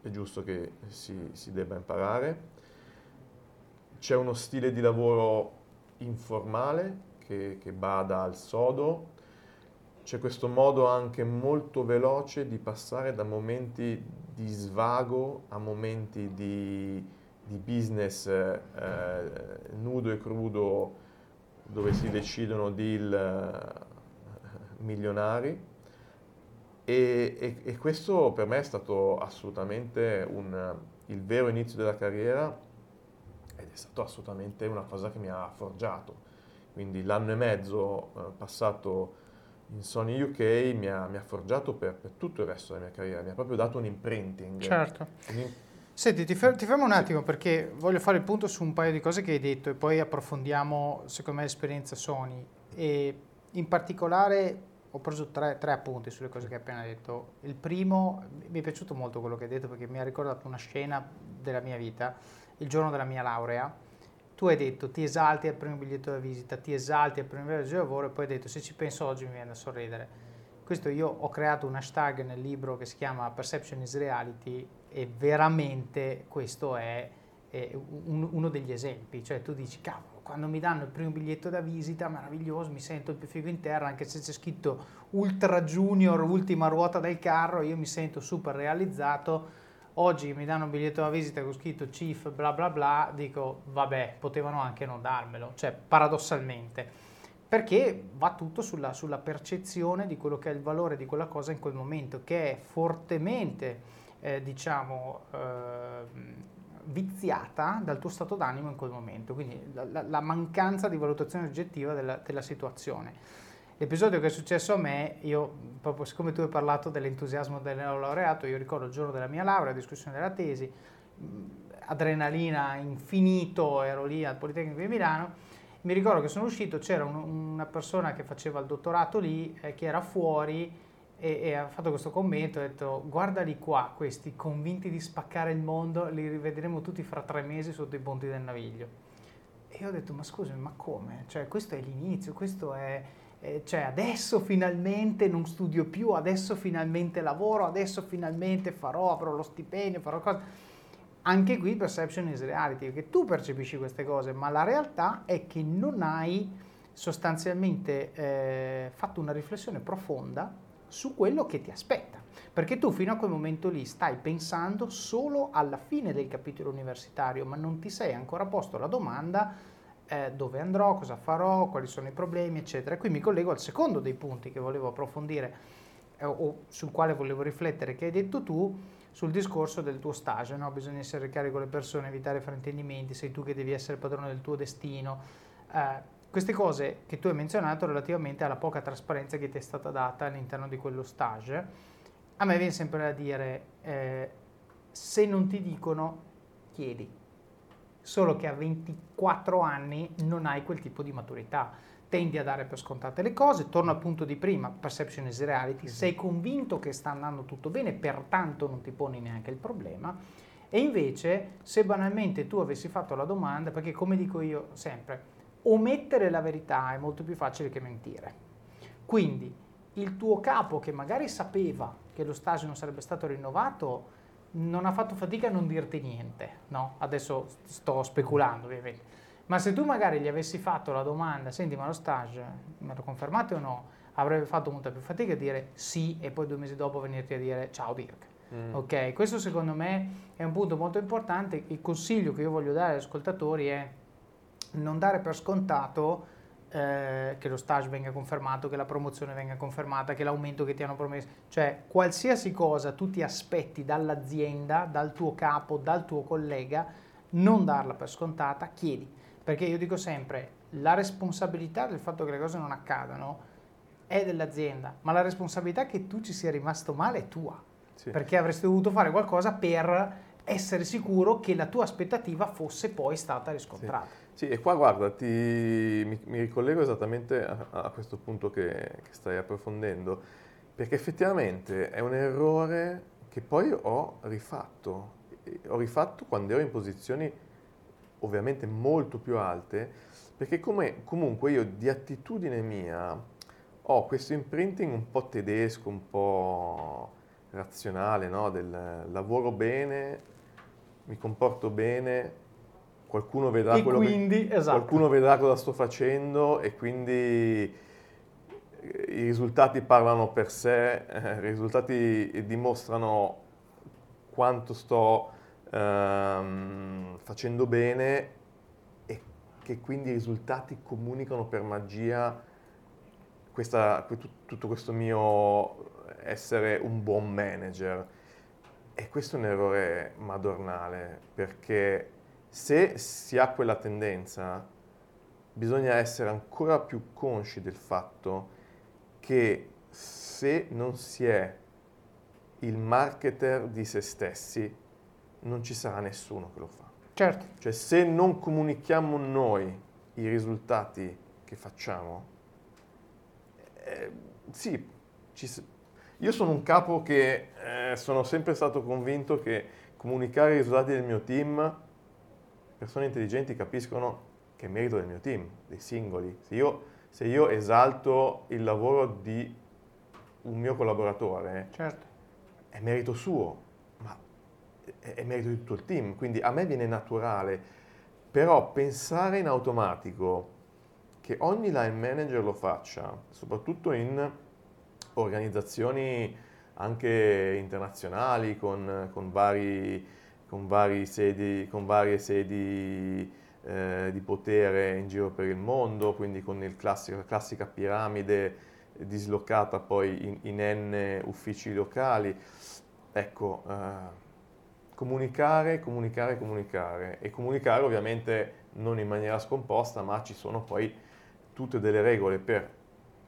è giusto che si, si debba imparare, c'è uno stile di lavoro informale che, che bada al sodo, c'è questo modo anche molto veloce di passare da momenti di svago a momenti di, di business eh, nudo e crudo dove si decidono deal eh, milionari e, e- e questo per me è stato assolutamente un- il vero inizio della carriera ed è stato assolutamente una cosa che mi ha forgiato. Quindi l'anno e mezzo eh, passato in Sony UK mi ha, mi ha forgiato per, per tutto il resto della mia carriera, mi ha proprio dato un imprinting. Certo. Un Senti, ti, fer- ti fermo un attimo perché voglio fare il punto su un paio di cose che hai detto e poi approfondiamo, secondo me, l'esperienza Sony. E in particolare ho preso tre, tre appunti sulle cose che hai appena detto. Il primo, mi è piaciuto molto quello che hai detto perché mi ha ricordato una scena della mia vita, il giorno della mia laurea. tu hai detto ti esalti al primo biglietto da visita, ti esalti al primo viaggio di lavoro e poi hai detto se ci penso oggi mi viene da sorridere. Questo io ho creato un hashtag nel libro che si chiama Perception is Reality e veramente questo è, è un, uno degli esempi, cioè tu dici cavolo, quando mi danno il primo biglietto da visita, meraviglioso, mi sento il più figo in terra, anche se c'è scritto Ultra Junior, ultima ruota del carro, io mi sento super realizzato. Oggi mi danno un biglietto da visita con scritto Chief bla bla bla, dico vabbè, potevano anche non darmelo, cioè paradossalmente, perché va tutto sulla, sulla percezione di quello che è il valore di quella cosa in quel momento, che è fortemente, eh, diciamo, eh, viziata dal tuo stato d'animo in quel momento, quindi la, la mancanza di valutazione oggettiva della, della situazione. L'episodio che è successo a me, io, proprio siccome tu hai parlato dell'entusiasmo del neolaureato, io ricordo il giorno della mia laurea, discussione della tesi, adrenalina infinito, ero lì al Politecnico di Milano, mi ricordo che sono uscito, c'era un, una persona che faceva il dottorato lì, eh, che era fuori e, e, ha fatto questo commento, ha detto guardali qua, questi convinti di spaccare il mondo, li rivedremo tutti fra tre mesi sotto i ponti del Naviglio. E io ho detto ma scusami, ma come? Cioè questo è l'inizio, questo è cioè adesso finalmente non studio più, adesso finalmente lavoro, adesso finalmente farò, avrò lo stipendio, farò cose. Anche qui perception is reality, perché tu percepisci queste cose, ma la realtà è che non hai sostanzialmente eh, fatto una riflessione profonda su quello che ti aspetta. Perché tu fino a quel momento lì stai pensando solo alla fine del capitolo universitario, ma non ti sei ancora posto la domanda eh, dove andrò, cosa farò, quali sono i problemi, eccetera. qui mi collego al secondo dei punti che volevo approfondire eh, o sul quale volevo riflettere, che hai detto tu sul discorso del tuo stage, no? bisogna essere chiari con le persone, evitare fraintendimenti, sei tu che devi essere padrone del tuo destino. Eh, queste cose che tu hai menzionato relativamente alla poca trasparenza che ti è stata data all'interno di quello stage, a me viene sempre da dire, eh, se non ti dicono, chiedi solo che a 24 anni non hai quel tipo di maturità. Tendi a dare per scontate le cose, torno al punto di prima, perception is reality, sei convinto che sta andando tutto bene, pertanto non ti poni neanche il problema. E invece, se banalmente tu avessi fatto la domanda, perché come dico io sempre, omettere la verità è molto più facile che mentire. Quindi il tuo capo che magari sapeva che lo stage non sarebbe stato rinnovato, non ha fatto fatica a non dirti niente, no? Adesso sto speculando ovviamente. Ma se tu magari gli avessi fatto la domanda, senti ma lo stage me lo confermate o no? Avrebbe fatto molta più fatica a dire sì e poi due mesi dopo venirti a dire ciao Dirk. Mm. Ok, questo secondo me è un punto molto importante. Il consiglio che io voglio dare agli ascoltatori è non dare per scontato eh, che lo stage venga confermato, che la promozione venga confermata, che l'aumento che ti hanno promesso, cioè qualsiasi cosa tu ti aspetti dall'azienda, dal tuo capo, dal tuo collega, non darla per scontata, chiedi. Perché io dico sempre, la responsabilità del fatto che le cose non accadano è dell'azienda, ma la responsabilità che tu ci sia rimasto male è tua. Sì. Perché avresti dovuto fare qualcosa per essere sicuro che la tua aspettativa fosse poi stata riscontrata. Sì, sì e qua guarda, ti, mi, mi, ricollego esattamente a, a questo punto che, che, stai approfondendo, perché effettivamente è un errore che poi ho rifatto. Ho rifatto quando ero in posizioni ovviamente molto più alte, perché come, comunque io di attitudine mia ho questo imprinting un po' tedesco, un po' razionale, no? del lavoro bene, mi comporto bene, qualcuno vedrà, quindi, che, esatto. qualcuno vedrà cosa sto facendo e quindi eh, i risultati parlano per sé, eh, i risultati dimostrano quanto sto ehm, facendo bene e che quindi i risultati comunicano per magia questa, tutto questo mio essere un buon manager. E questo è un errore madornale, perché se si ha quella tendenza, bisogna essere ancora più consci del fatto che se non si è il marketer di se stessi, non ci sarà nessuno che lo fa. Certo. Cioè se non comunichiamo noi i risultati che facciamo, eh, sì, ci, io sono un capo che eh, sono sempre stato convinto che comunicare i risultati del mio team, persone intelligenti capiscono, che è merito del mio team, dei singoli. Se io, se io esalto il lavoro di un mio collaboratore, certo. è merito suo, ma è, è merito di tutto il team, quindi a me viene naturale, però pensare in automatico che ogni line manager lo faccia, soprattutto in organizzazioni anche internazionali con, con, vari, con, sedi, con varie sedi eh, di potere in giro per il mondo, quindi con classico, la classica piramide dislocata poi in, in N uffici locali. Ecco, eh, comunicare, comunicare, comunicare e comunicare ovviamente non in maniera scomposta, ma ci sono poi tutte delle regole per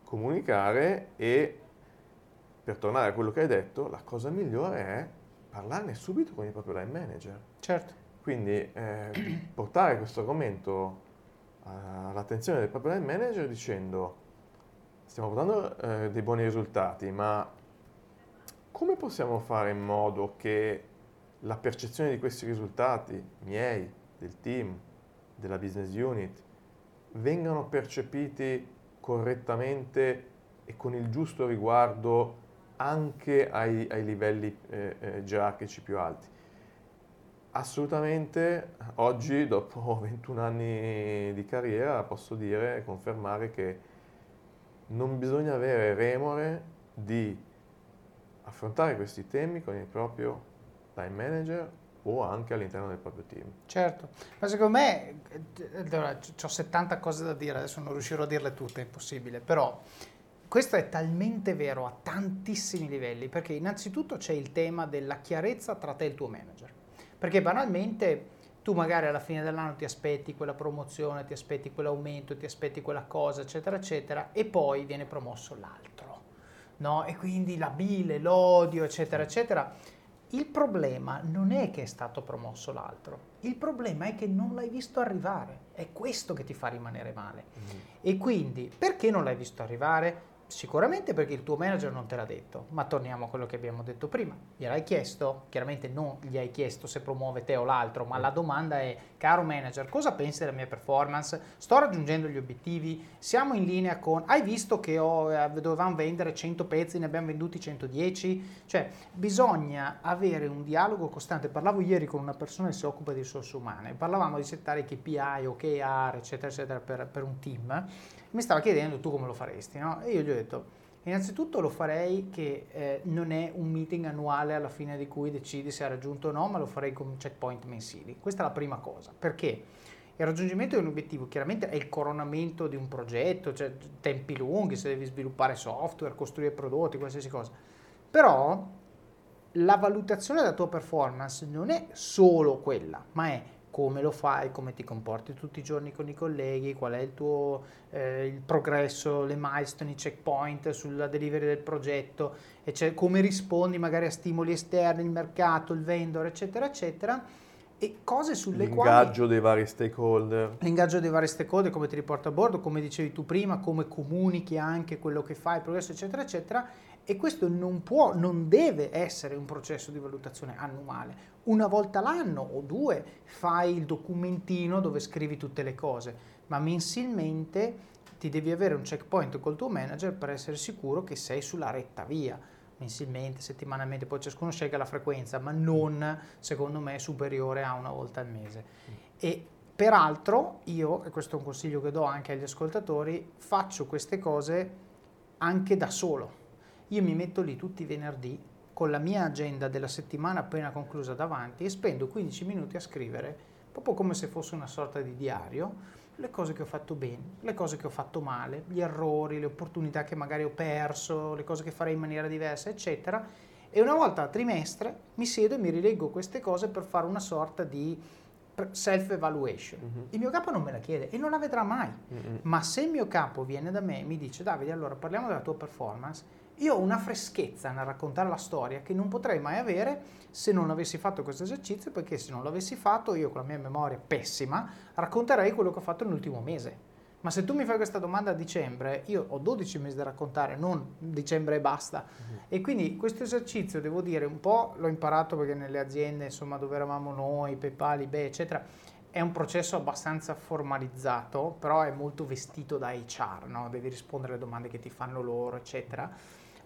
comunicare e per tornare a quello che hai detto, la cosa migliore è parlarne subito con il proprio line manager. Certo. Quindi eh, (clears throat) portare questo argomento all'attenzione del proprio line manager dicendo stiamo portando eh, dei buoni risultati, ma come possiamo fare in modo che la percezione di questi risultati, miei, del team, della business unit, vengano percepiti correttamente e con il giusto riguardo anche ai, ai livelli eh, eh, gerarchici più alti. Assolutamente, oggi dopo (laughs) 21 anni di carriera posso dire e confermare che non bisogna avere remore di affrontare questi temi con il proprio time manager o anche all'interno del proprio team. Certo, ma secondo me, allora, ho 70 cose da dire, adesso non riuscirò a dirle tutte, è impossibile, però questo è talmente vero a tantissimi livelli, perché innanzitutto c'è il tema della chiarezza tra te e il tuo manager. Perché banalmente tu magari alla fine dell'anno ti aspetti quella promozione, ti aspetti quell'aumento, ti aspetti quella cosa, eccetera, eccetera, e poi viene promosso l'altro. No? E quindi la bile, l'odio, eccetera, eccetera. Il problema non è che è stato promosso l'altro, il problema è che non l'hai visto arrivare, è questo che ti fa rimanere male. Mm. E quindi perché non l'hai visto arrivare? Sicuramente perché il tuo manager non te l'ha detto, ma torniamo a quello che abbiamo detto prima. Gliel'hai chiesto? Chiaramente non gli hai chiesto se promuove te o l'altro, ma la domanda è, caro manager, cosa pensi della mia performance? Sto raggiungendo gli obiettivi? Siamo in linea con... Hai visto che ho, eh, dovevamo vendere 100 pezzi, ne abbiamo venduti 110? Cioè, bisogna avere un dialogo costante. Parlavo ieri con una persona che si occupa di risorse umane, parlavamo di settare KPI, OKR, eccetera, eccetera, per, per un team mi stava chiedendo tu come lo faresti, no? E io gli ho detto, innanzitutto lo farei che eh, non è un meeting annuale alla fine di cui decidi se ha raggiunto o no, ma lo farei con checkpoint mensili. Questa è la prima cosa. Perché? Il raggiungimento di un obiettivo chiaramente è il coronamento di un progetto, cioè tempi lunghi, se devi sviluppare software, costruire prodotti, qualsiasi cosa. Però la valutazione della tua performance non è solo quella, ma è come lo fai, come ti comporti tutti i giorni con i colleghi, qual è il tuo eh, il progresso, le milestone, i checkpoint sulla delivery del progetto, cioè come rispondi magari a stimoli esterni, il mercato, il vendor, eccetera, eccetera. E cose sulle l'ingaggio quali... L'ingaggio dei vari stakeholder. L'ingaggio dei vari stakeholder, come ti riporta a bordo, come dicevi tu prima, come comunichi anche quello che fai, il progresso, eccetera, eccetera e questo non può, non deve essere un processo di valutazione annuale. Una volta l'anno o due fai il documentino dove scrivi tutte le cose, ma mensilmente ti devi avere un checkpoint col tuo manager per essere sicuro che sei sulla retta via. Mensilmente, settimanalmente, poi ciascuno sceglie la frequenza, ma non, secondo me, superiore a una volta al mese. E peraltro io, e questo è un consiglio che do anche agli ascoltatori, faccio queste cose anche da solo io mi metto lì tutti i venerdì con la mia agenda della settimana appena conclusa davanti e spendo 15 minuti a scrivere, proprio come se fosse una sorta di diario, le cose che ho fatto bene, le cose che ho fatto male, gli errori, le opportunità che magari ho perso, le cose che farei in maniera diversa, eccetera. E una volta a trimestre mi siedo e mi rileggo queste cose per fare una sorta di self-evaluation. Mm-hmm. Il mio capo non me la chiede e non la vedrà mai. Mm-hmm. Ma se il mio capo viene da me e mi dice Davide, allora parliamo della tua performance, io ho una freschezza nel raccontare la storia che non potrei mai avere se non avessi fatto questo esercizio, perché se non l'avessi fatto io con la mia memoria pessima racconterei quello che ho fatto nell'ultimo mese. Ma se tu mi fai questa domanda a dicembre, io ho 12 mesi da raccontare, non dicembre e basta. Uh-huh. E quindi questo esercizio, devo dire, un po' l'ho imparato perché nelle aziende, insomma, dove eravamo noi, PayPal, eBay, eccetera, è un processo abbastanza formalizzato, però è molto vestito da HR, no? devi rispondere alle domande che ti fanno loro, eccetera.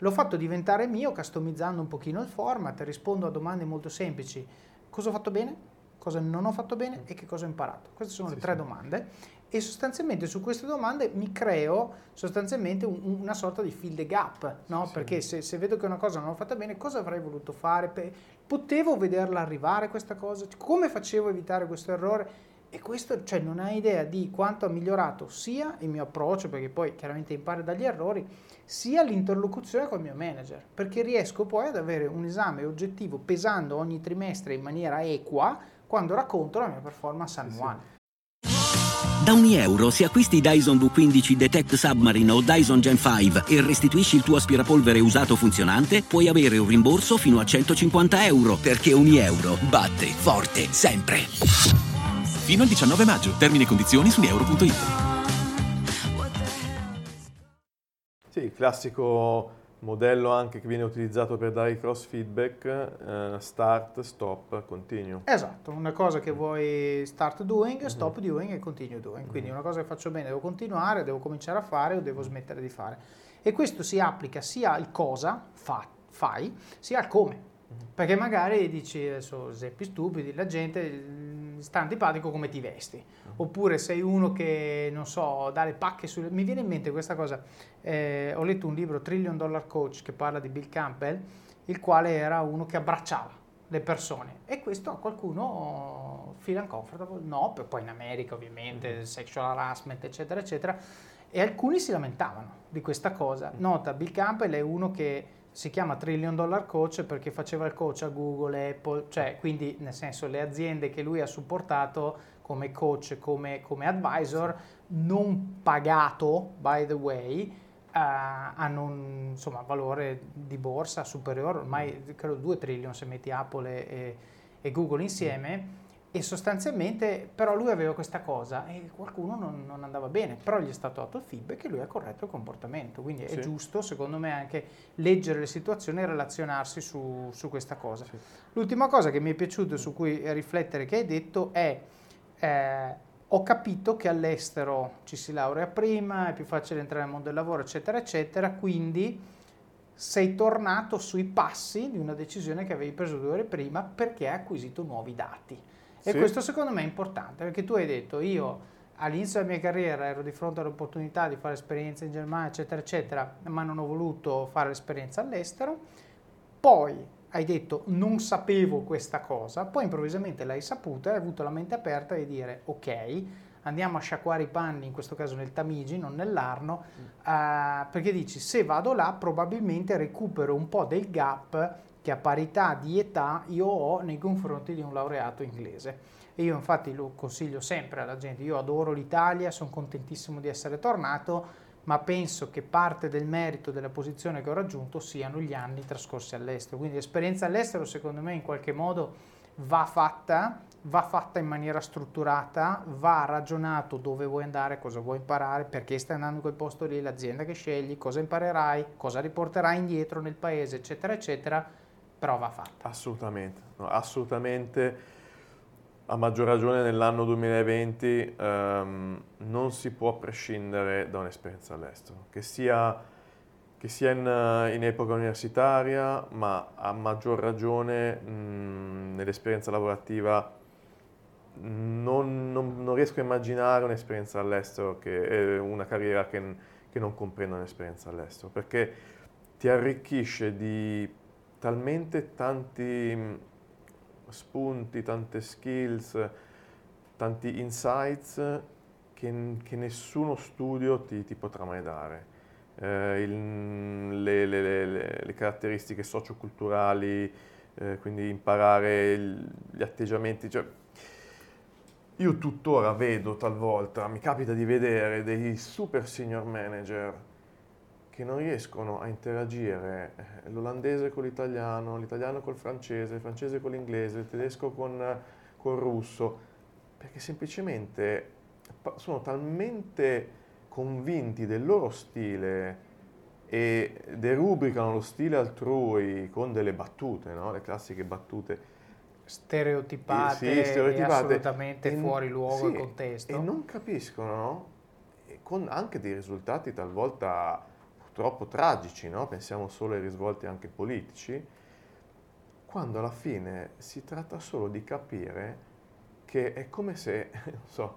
L'ho fatto diventare mio, customizzando un pochino il format, rispondo a domande molto semplici. Cosa ho fatto bene? Cosa non ho fatto bene e che cosa ho imparato? Queste sono sì, le tre sì. domande e sostanzialmente su queste domande mi creo sostanzialmente un, una sorta di fill the gap, no? Sì. Perché se, se, vedo che una cosa non l'ho fatta bene, cosa avrei voluto fare? Potevo vederla arrivare questa cosa? Come facevo a evitare questo errore? E questo, cioè, non hai idea di quanto ha migliorato sia il mio approccio, perché poi chiaramente impari dagli errori, sia l'interlocuzione con il mio manager, perché riesco poi ad avere un esame oggettivo pesando ogni trimestre in maniera equa quando racconto la mia performance annuale. Da ogni euro, se acquisti Dyson V15 Detect Submarine o Dyson Gen 5 e restituisci il tuo aspirapolvere usato funzionante, puoi avere un rimborso fino a 150 euro, perché ogni euro batte forte sempre. Fino al 19 maggio. Termini e condizioni su euro.it. Sì, il classico modello anche che viene utilizzato per dare i cross feedback, eh, start, stop, continue. Esatto, una cosa che vuoi start doing, mhm. stop mm-hmm. doing e continue doing. Quindi mm-hmm. una cosa che faccio bene devo continuare, devo cominciare a fare o devo smettere di fare. E questo si applica sia al cosa fa, fai, sia al come. Mm-hmm. Perché magari dici, adesso esempi stupidi, la gente sta antipatico come ti vesti. Oppure sei uno che, non so, dà le pacche sulle... Mi viene in mente questa cosa, eh, ho letto un libro, Trillion Dollar Coach, che parla di Bill Campbell, il quale era uno che abbracciava le persone e questo a qualcuno feel uncomfortable, no, poi in America ovviamente, mm-hmm. sexual harassment eccetera eccetera e alcuni si lamentavano di questa cosa. Mm-hmm. Nota, Bill Campbell è uno che si chiama Trillion Dollar Coach perché faceva il coach a Google, Apple, cioè quindi nel senso le aziende che lui ha supportato come coach, come, come advisor, non pagato, by the way, uh, hanno un insomma, valore di borsa superiore, ormai credo 2 trillion se metti Apple e, e Google insieme e sostanzialmente, però lui aveva questa cosa e qualcuno non, non, andava bene, però gli è stato dato il feedback e lui ha corretto il comportamento, quindi sì. è giusto secondo me anche leggere le situazioni e relazionarsi su, su questa cosa. Sì. L'ultima cosa che mi è piaciuto su cui riflettere che hai detto è eh, ho capito che all'estero ci si laurea prima, è più facile entrare nel mondo del lavoro, eccetera, eccetera, quindi sei tornato sui passi di una decisione che avevi preso due ore prima perché hai acquisito nuovi dati. E sì. questo secondo me è importante perché tu hai detto io all'inizio della mia carriera ero di fronte all'opportunità di fare esperienza in Germania, eccetera, eccetera, ma non ho voluto fare l'esperienza all'estero. Poi hai detto non sapevo questa cosa, poi improvvisamente l'hai saputa e hai avuto la mente aperta di dire ok, andiamo a sciacquare i panni, in questo caso nel Tamigi, non nell'Arno, mm. uh, perché dici se vado là probabilmente recupero un po' del gap che a parità di età io ho nei confronti di un laureato inglese. E io infatti lo consiglio sempre alla gente, io adoro l'Italia, sono contentissimo di essere tornato, ma penso che parte del merito della posizione che ho raggiunto siano gli anni trascorsi all'estero. Quindi l'esperienza all'estero secondo me in qualche modo va fatta, va fatta in maniera strutturata, va ragionato dove vuoi andare, cosa vuoi imparare, perché stai andando in quel posto lì, l'azienda che scegli, cosa imparerai, cosa riporterai indietro nel paese, eccetera, eccetera però va fatta. Assolutamente, no, assolutamente, a maggior ragione nell'anno 2020 ehm, non si può prescindere da un'esperienza all'estero, che sia, che sia in, in, epoca universitaria, ma a maggior ragione mh, nell'esperienza lavorativa non, non, non, riesco a immaginare un'esperienza all'estero, che è una carriera che, che non comprenda un'esperienza all'estero, perché ti arricchisce di talmente tanti mm, spunti, tante skills, tanti insights che, che nessuno studio ti, ti, potrà mai dare. Eh, il, le, le, le, le, caratteristiche socioculturali, eh, quindi imparare il, gli atteggiamenti. Cioè, io tuttora vedo talvolta, mi capita di vedere dei super senior manager che non riescono a interagire eh, l'olandese con l'italiano, l'italiano col francese, il francese con l'inglese, il tedesco con, col russo, perché semplicemente sono talmente convinti del loro stile e derubricano lo stile altrui con delle battute, no? le classiche battute, stereotipate, sì, stereotipate. assolutamente E fuori luogo sì, e contesto. E non capiscono, e con anche dei risultati talvolta purtroppo tragici, no? pensiamo solo ai risvolti anche politici, quando alla fine si tratta solo di capire che è come se, (laughs) non so,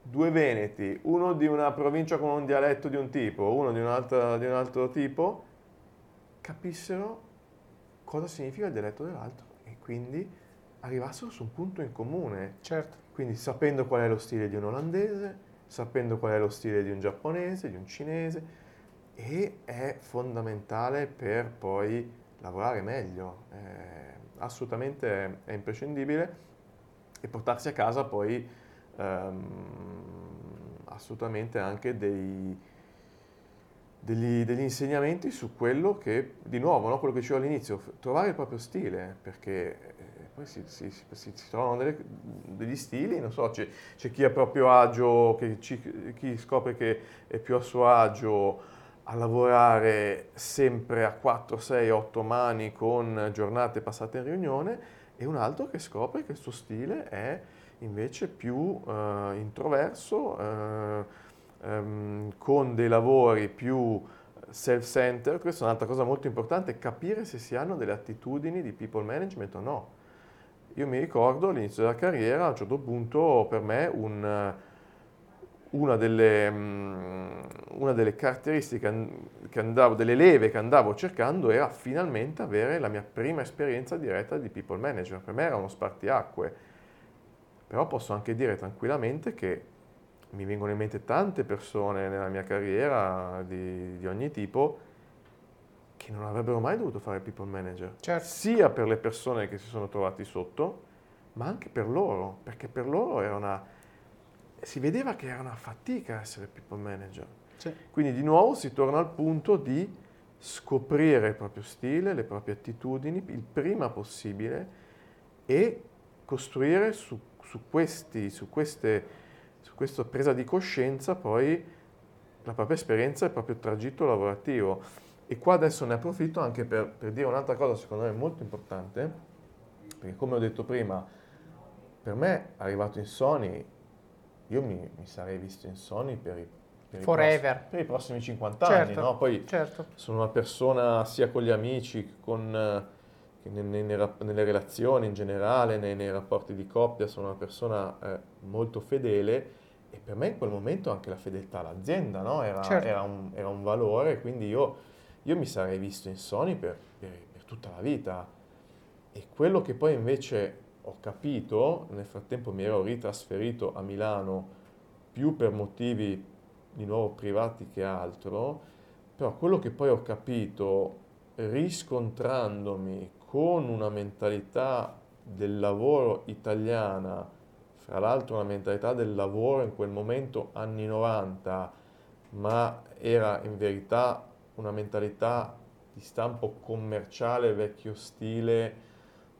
due veneti, uno di una provincia con un dialetto di un tipo, uno di un altro, di un altro tipo, capissero cosa significa il dialetto dell'altro e quindi arrivassero su un punto in comune. Certo, Quindi sapendo qual è lo stile di un olandese, sapendo qual è lo stile di un giapponese, di un cinese, e è fondamentale per poi lavorare meglio. Eh, assolutamente è, imprescindibile e portarsi a casa poi ehm, assolutamente anche dei, degli, degli insegnamenti su quello che, di nuovo, no, quello che dicevo all'inizio, trovare il proprio stile, perché eh, poi si, si- si- si- trovano delle- degli stili, non so, c'è, c'è chi è proprio agio, che ci- chi scopre che è più a suo agio a lavorare sempre a 4, 6, 8 mani con giornate passate in riunione e un altro che scopre che il suo stile è invece più eh, introverso, eh, ehm, con dei lavori più self-centered. Questa è un'altra cosa molto importante, capire se si hanno delle attitudini di people management o no. Io mi ricordo all'inizio della carriera, a un certo punto per me un, una, delle, mm, una delle caratteristiche che andavo, delle leve che andavo cercando era finalmente avere la mia prima esperienza diretta di people manager. Per me era uno spartiacque, però posso anche dire tranquillamente che mi vengono in mente tante persone nella mia carriera di, di ogni tipo che non avrebbero mai dovuto fare people manager, Certo. sia per le persone che si sono trovati sotto, ma anche per loro, perché per loro era una, si vedeva che era una fatica essere people manager. sì. Quindi di nuovo si torna al punto di scoprire il proprio stile, le proprie attitudini il prima possibile e costruire su, su questi, su, queste, su questa presa di coscienza poi la propria esperienza e il proprio tragitto lavorativo. E qua adesso ne approfitto anche per, per dire un'altra cosa secondo me molto importante, perché come ho detto prima, per me arrivato in Sony, io mi, mi sarei visto in Sony per i, per i Forever. pross- per i prossimi 50 anni, Certo, no? Poi certo. sono una persona sia con gli amici che con, che ne- ne- rap- nelle relazioni in generale, nei, nei rapporti di coppia, sono una persona eh, molto fedele e per me in quel momento anche la fedeltà all'azienda no? era, Certo. era un, era un valore, quindi io, io mi sarei visto in Sony per, per- per tutta la vita. E quello che poi invece ho capito, nel frattempo mi ero ritrasferito a Milano più per motivi di nuovo privati che altro, però quello che poi ho capito riscontrandomi con una mentalità del lavoro italiana, fra l'altro una mentalità del lavoro in quel momento anni 90, ma era in verità una mentalità di stampo commerciale, vecchio stile,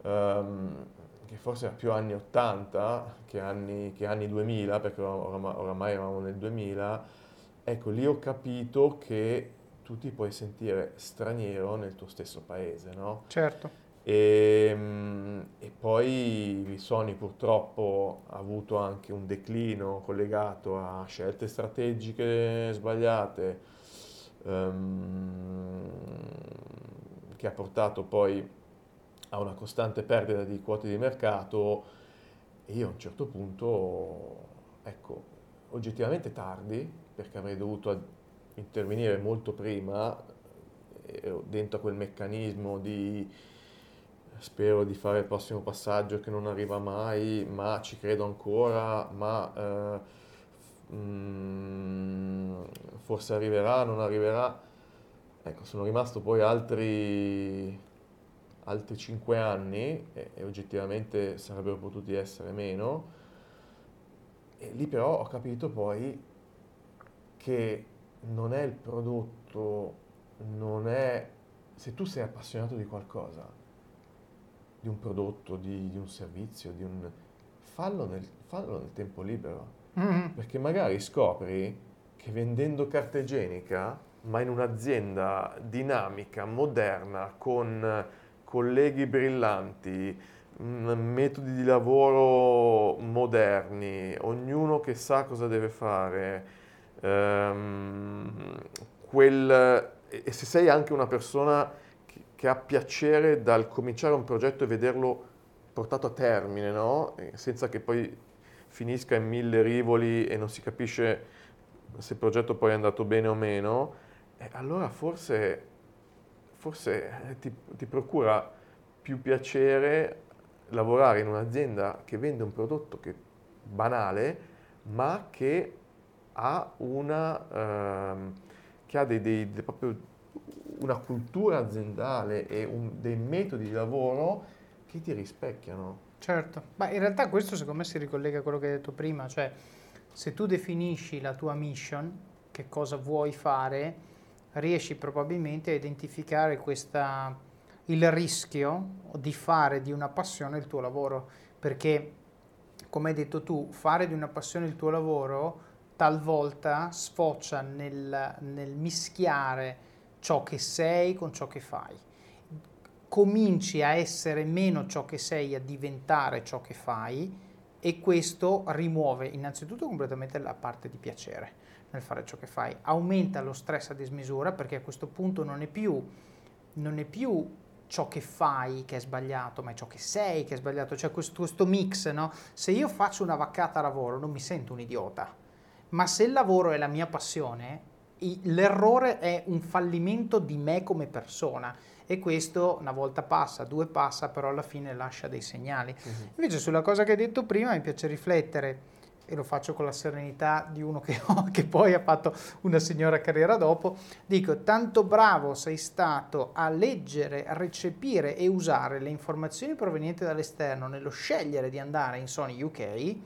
ehm, che forse era più anni 80 che anni, che anni 2000, perché oramai, oramai eravamo nel 2000, ecco lì ho capito che tu ti puoi sentire straniero nel tuo stesso paese, no? Certo. E, mm, e poi Sony purtroppo ha avuto anche un declino collegato a scelte strategiche sbagliate, ehm, che ha portato poi a una costante perdita di quote di mercato e io a un certo punto, ecco, oggettivamente tardi, perché avrei dovuto intervenire molto prima, ero dentro a quel meccanismo di spero di fare il prossimo passaggio che non arriva mai, ma ci credo ancora, ma eh, mm, forse arriverà, non arriverà. Ecco, sono rimasto poi altri, altri 5 anni e, e oggettivamente sarebbero potuti essere meno. E lì però ho capito poi che non è il prodotto, non è... Se tu sei appassionato di qualcosa, di un prodotto, di, di un servizio, di un... Fallo nel, fallo nel tempo libero. Mhm. Perché magari scopri che vendendo carta igienica, ma in un'azienda dinamica, moderna, con colleghi brillanti, mm, metodi di lavoro moderni, ognuno che sa cosa deve fare, ehm, quel, e se sei anche una persona che, che, ha piacere dal cominciare un progetto e vederlo portato a termine, no? senza che poi finisca in mille rivoli e non si capisce se il progetto poi è andato bene o meno, eh, allora forse, forse eh, ti, ti procura più piacere lavorare in un'azienda che vende un prodotto che, banale, ma che ha una, ehm, che ha dei, dei, dei, una cultura aziendale e un, dei metodi di lavoro che ti rispecchiano. Certo, ma in realtà questo secondo me si ricollega a quello che hai detto prima, cioè se tu definisci la tua mission, che cosa vuoi fare, riesci probabilmente a identificare questa, il rischio di fare di una passione il tuo lavoro, perché come hai detto tu, fare di una passione il tuo lavoro talvolta sfocia nel, nel mischiare ciò che sei con ciò che fai. Cominci a essere meno ciò che sei, a diventare ciò che fai e questo rimuove innanzitutto completamente la parte di piacere nel fare ciò che fai, aumenta lo stress a dismisura perché a questo punto non è più, non è più ciò che fai che è sbagliato, ma è ciò che sei che è sbagliato, cioè questo, questo mix, no? Se io faccio una vaccata a lavoro non mi sento un idiota, ma se il lavoro è la mia passione, l'errore è un fallimento di me come persona e questo una volta passa, due passa, però alla fine lascia dei segnali. Uh-huh. Invece sulla cosa che hai detto prima mi piace riflettere e lo faccio con la serenità di uno che, ho, (laughs) che poi ha fatto una signora carriera dopo, dico tanto bravo sei stato a leggere, a recepire e usare le informazioni provenienti dall'esterno nello scegliere di andare in Sony UK,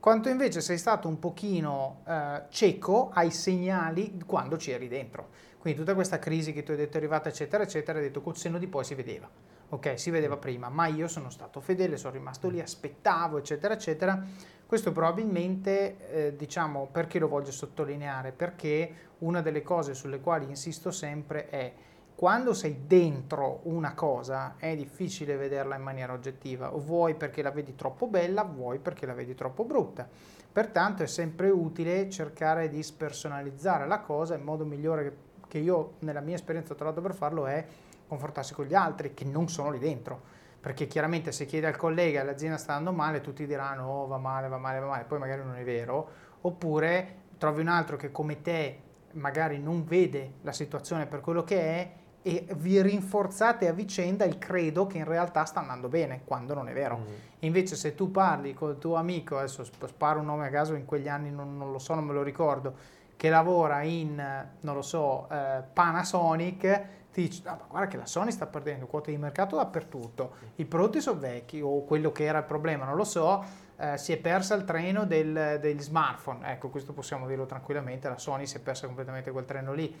quanto invece sei stato un pochino eh, cieco ai segnali quando c'eri dentro. Quindi tutta questa crisi che tu hai detto è arrivata, eccetera, eccetera, hai detto col senno di poi si vedeva. Ok, si vedeva prima, ma io sono stato fedele, sono rimasto lì, aspettavo, eccetera, eccetera. Questo probabilmente, eh, diciamo, perché lo voglio sottolineare? Perché una delle cose sulle quali insisto sempre è quando sei dentro una cosa è difficile vederla in maniera oggettiva, vuoi perché la vedi troppo bella, vuoi perché la vedi troppo brutta. Pertanto è sempre utile cercare di spersonalizzare la cosa in modo migliore che io nella mia esperienza ho trovato per farlo è confrontarsi con gli altri che non sono lì dentro. Perché chiaramente se chiedi al collega l'azienda sta andando male, tutti diranno oh, va male, va male, va male, poi magari non è vero. Oppure trovi un altro che come te magari non vede la situazione per quello che è e vi rinforzate a vicenda il credo che in realtà sta andando bene, quando non è vero. Mm. Invece se tu parli con il tuo amico, adesso sparo un nome a caso, in quegli anni non, non lo so, non me lo ricordo, che lavora in, non lo so, eh, Panasonic, ti dice, ah, guarda che la Sony sta perdendo quote di mercato dappertutto, i prodotti sono vecchi o quello che era il problema, non lo so, eh, si è persa il treno del, degli smartphone, ecco questo possiamo dirlo tranquillamente, la Sony si è persa completamente quel treno lì.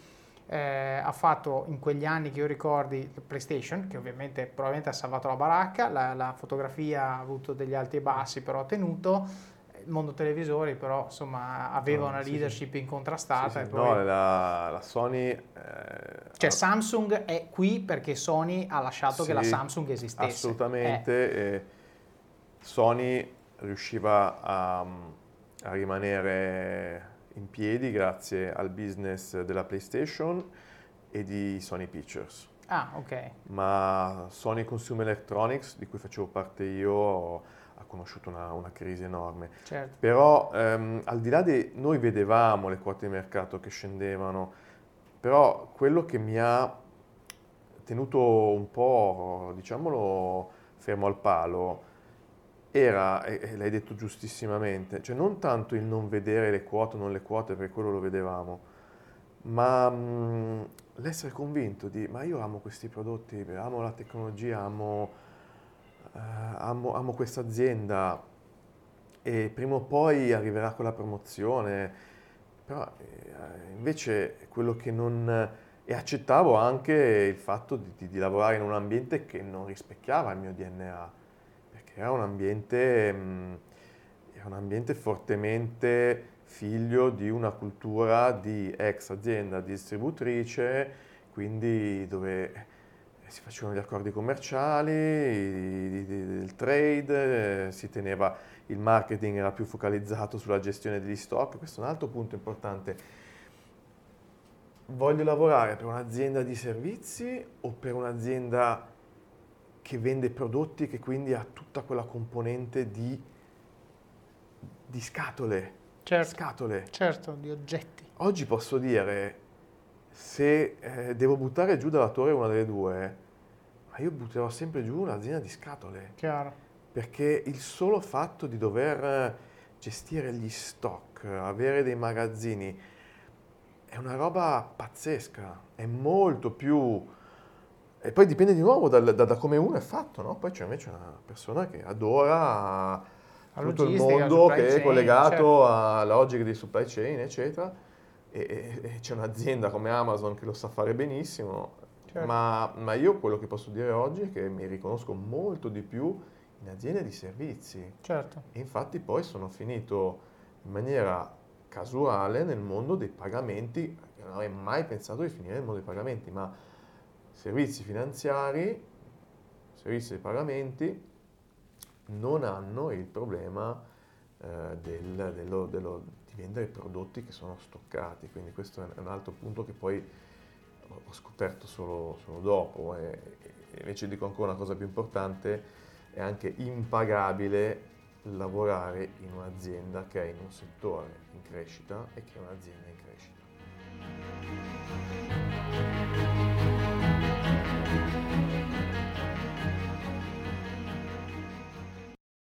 Eh, ha fatto in quegli anni che io ricordi PlayStation, che ovviamente probabilmente ha salvato la baracca, la, la fotografia ha avuto degli alti e bassi, però ha tenuto mondo televisori però insomma aveva no, una sì, leadership sì. incontrastata. Sì, poi... No, la, la Sony... Eh, cioè Samsung è qui perché Sony ha lasciato che la Samsung esistesse. Assolutamente. Eh. Sony riusciva a, a, rimanere in piedi grazie al business della PlayStation e di Sony Pictures. Ah, ok. Ma Sony Consumer Electronics, di cui facevo parte io, ha conosciuto una, una crisi enorme. Certo. Però ehm, al di là di noi vedevamo le quote di mercato che scendevano, però quello che mi ha tenuto un po', diciamolo, fermo al palo, era, e l'hai detto giustissimamente, cioè non tanto il non vedere le quote o non le quote, perché quello lo vedevamo, ma mh, l'essere convinto di, ma io amo questi prodotti, amo la tecnologia, amo eh, amo, amo questa azienda e prima o poi arriverà quella promozione, però eh, invece quello che non... E accettavo anche il fatto di, di, di, lavorare in un ambiente che non rispecchiava il mio DNA, perché era un ambiente, mh, mm, era un ambiente fortemente figlio di una cultura di ex azienda distributrice, quindi dove si facevano gli accordi commerciali, il il trade, eh, si teneva il marketing era più focalizzato sulla gestione degli stock, questo è un altro punto importante. Voglio lavorare per un'azienda di servizi o per un'azienda che vende prodotti che quindi ha tutta quella componente di, di scatole? Certo, Scatole. certo, di oggetti. Oggi posso dire, se eh, devo buttare giù dalla torre una delle due, ma io butterò sempre giù un'azienda di scatole, Chiaro. perché il solo fatto di dover gestire gli stock, avere dei magazzini, è una roba pazzesca, è molto più... E poi dipende di nuovo dal- da, da come uno è fatto, no? Poi c'è invece una persona che adora tutto il mondo che è collegato certo. alla logica di supply chain, eccetera. E, e- c'è un'azienda come Amazon che lo sa fare benissimo, Certo. ma, ma io quello che posso dire oggi è che mi riconosco molto di più in aziende di servizi. Certo, E infatti poi sono finito in maniera casuale nel mondo dei pagamenti, non avrei mai pensato di finire nel mondo dei pagamenti, ma servizi finanziari, servizi dei pagamenti non hanno il problema eh, del- dello- dello- di vendere prodotti che sono stoccati, quindi questo è un altro punto che poi ho scoperto solo, solo dopo e, e invece dico ancora una cosa più importante, è anche impagabile lavorare in un'azienda che è in un settore in crescita e che è un'azienda in crescita.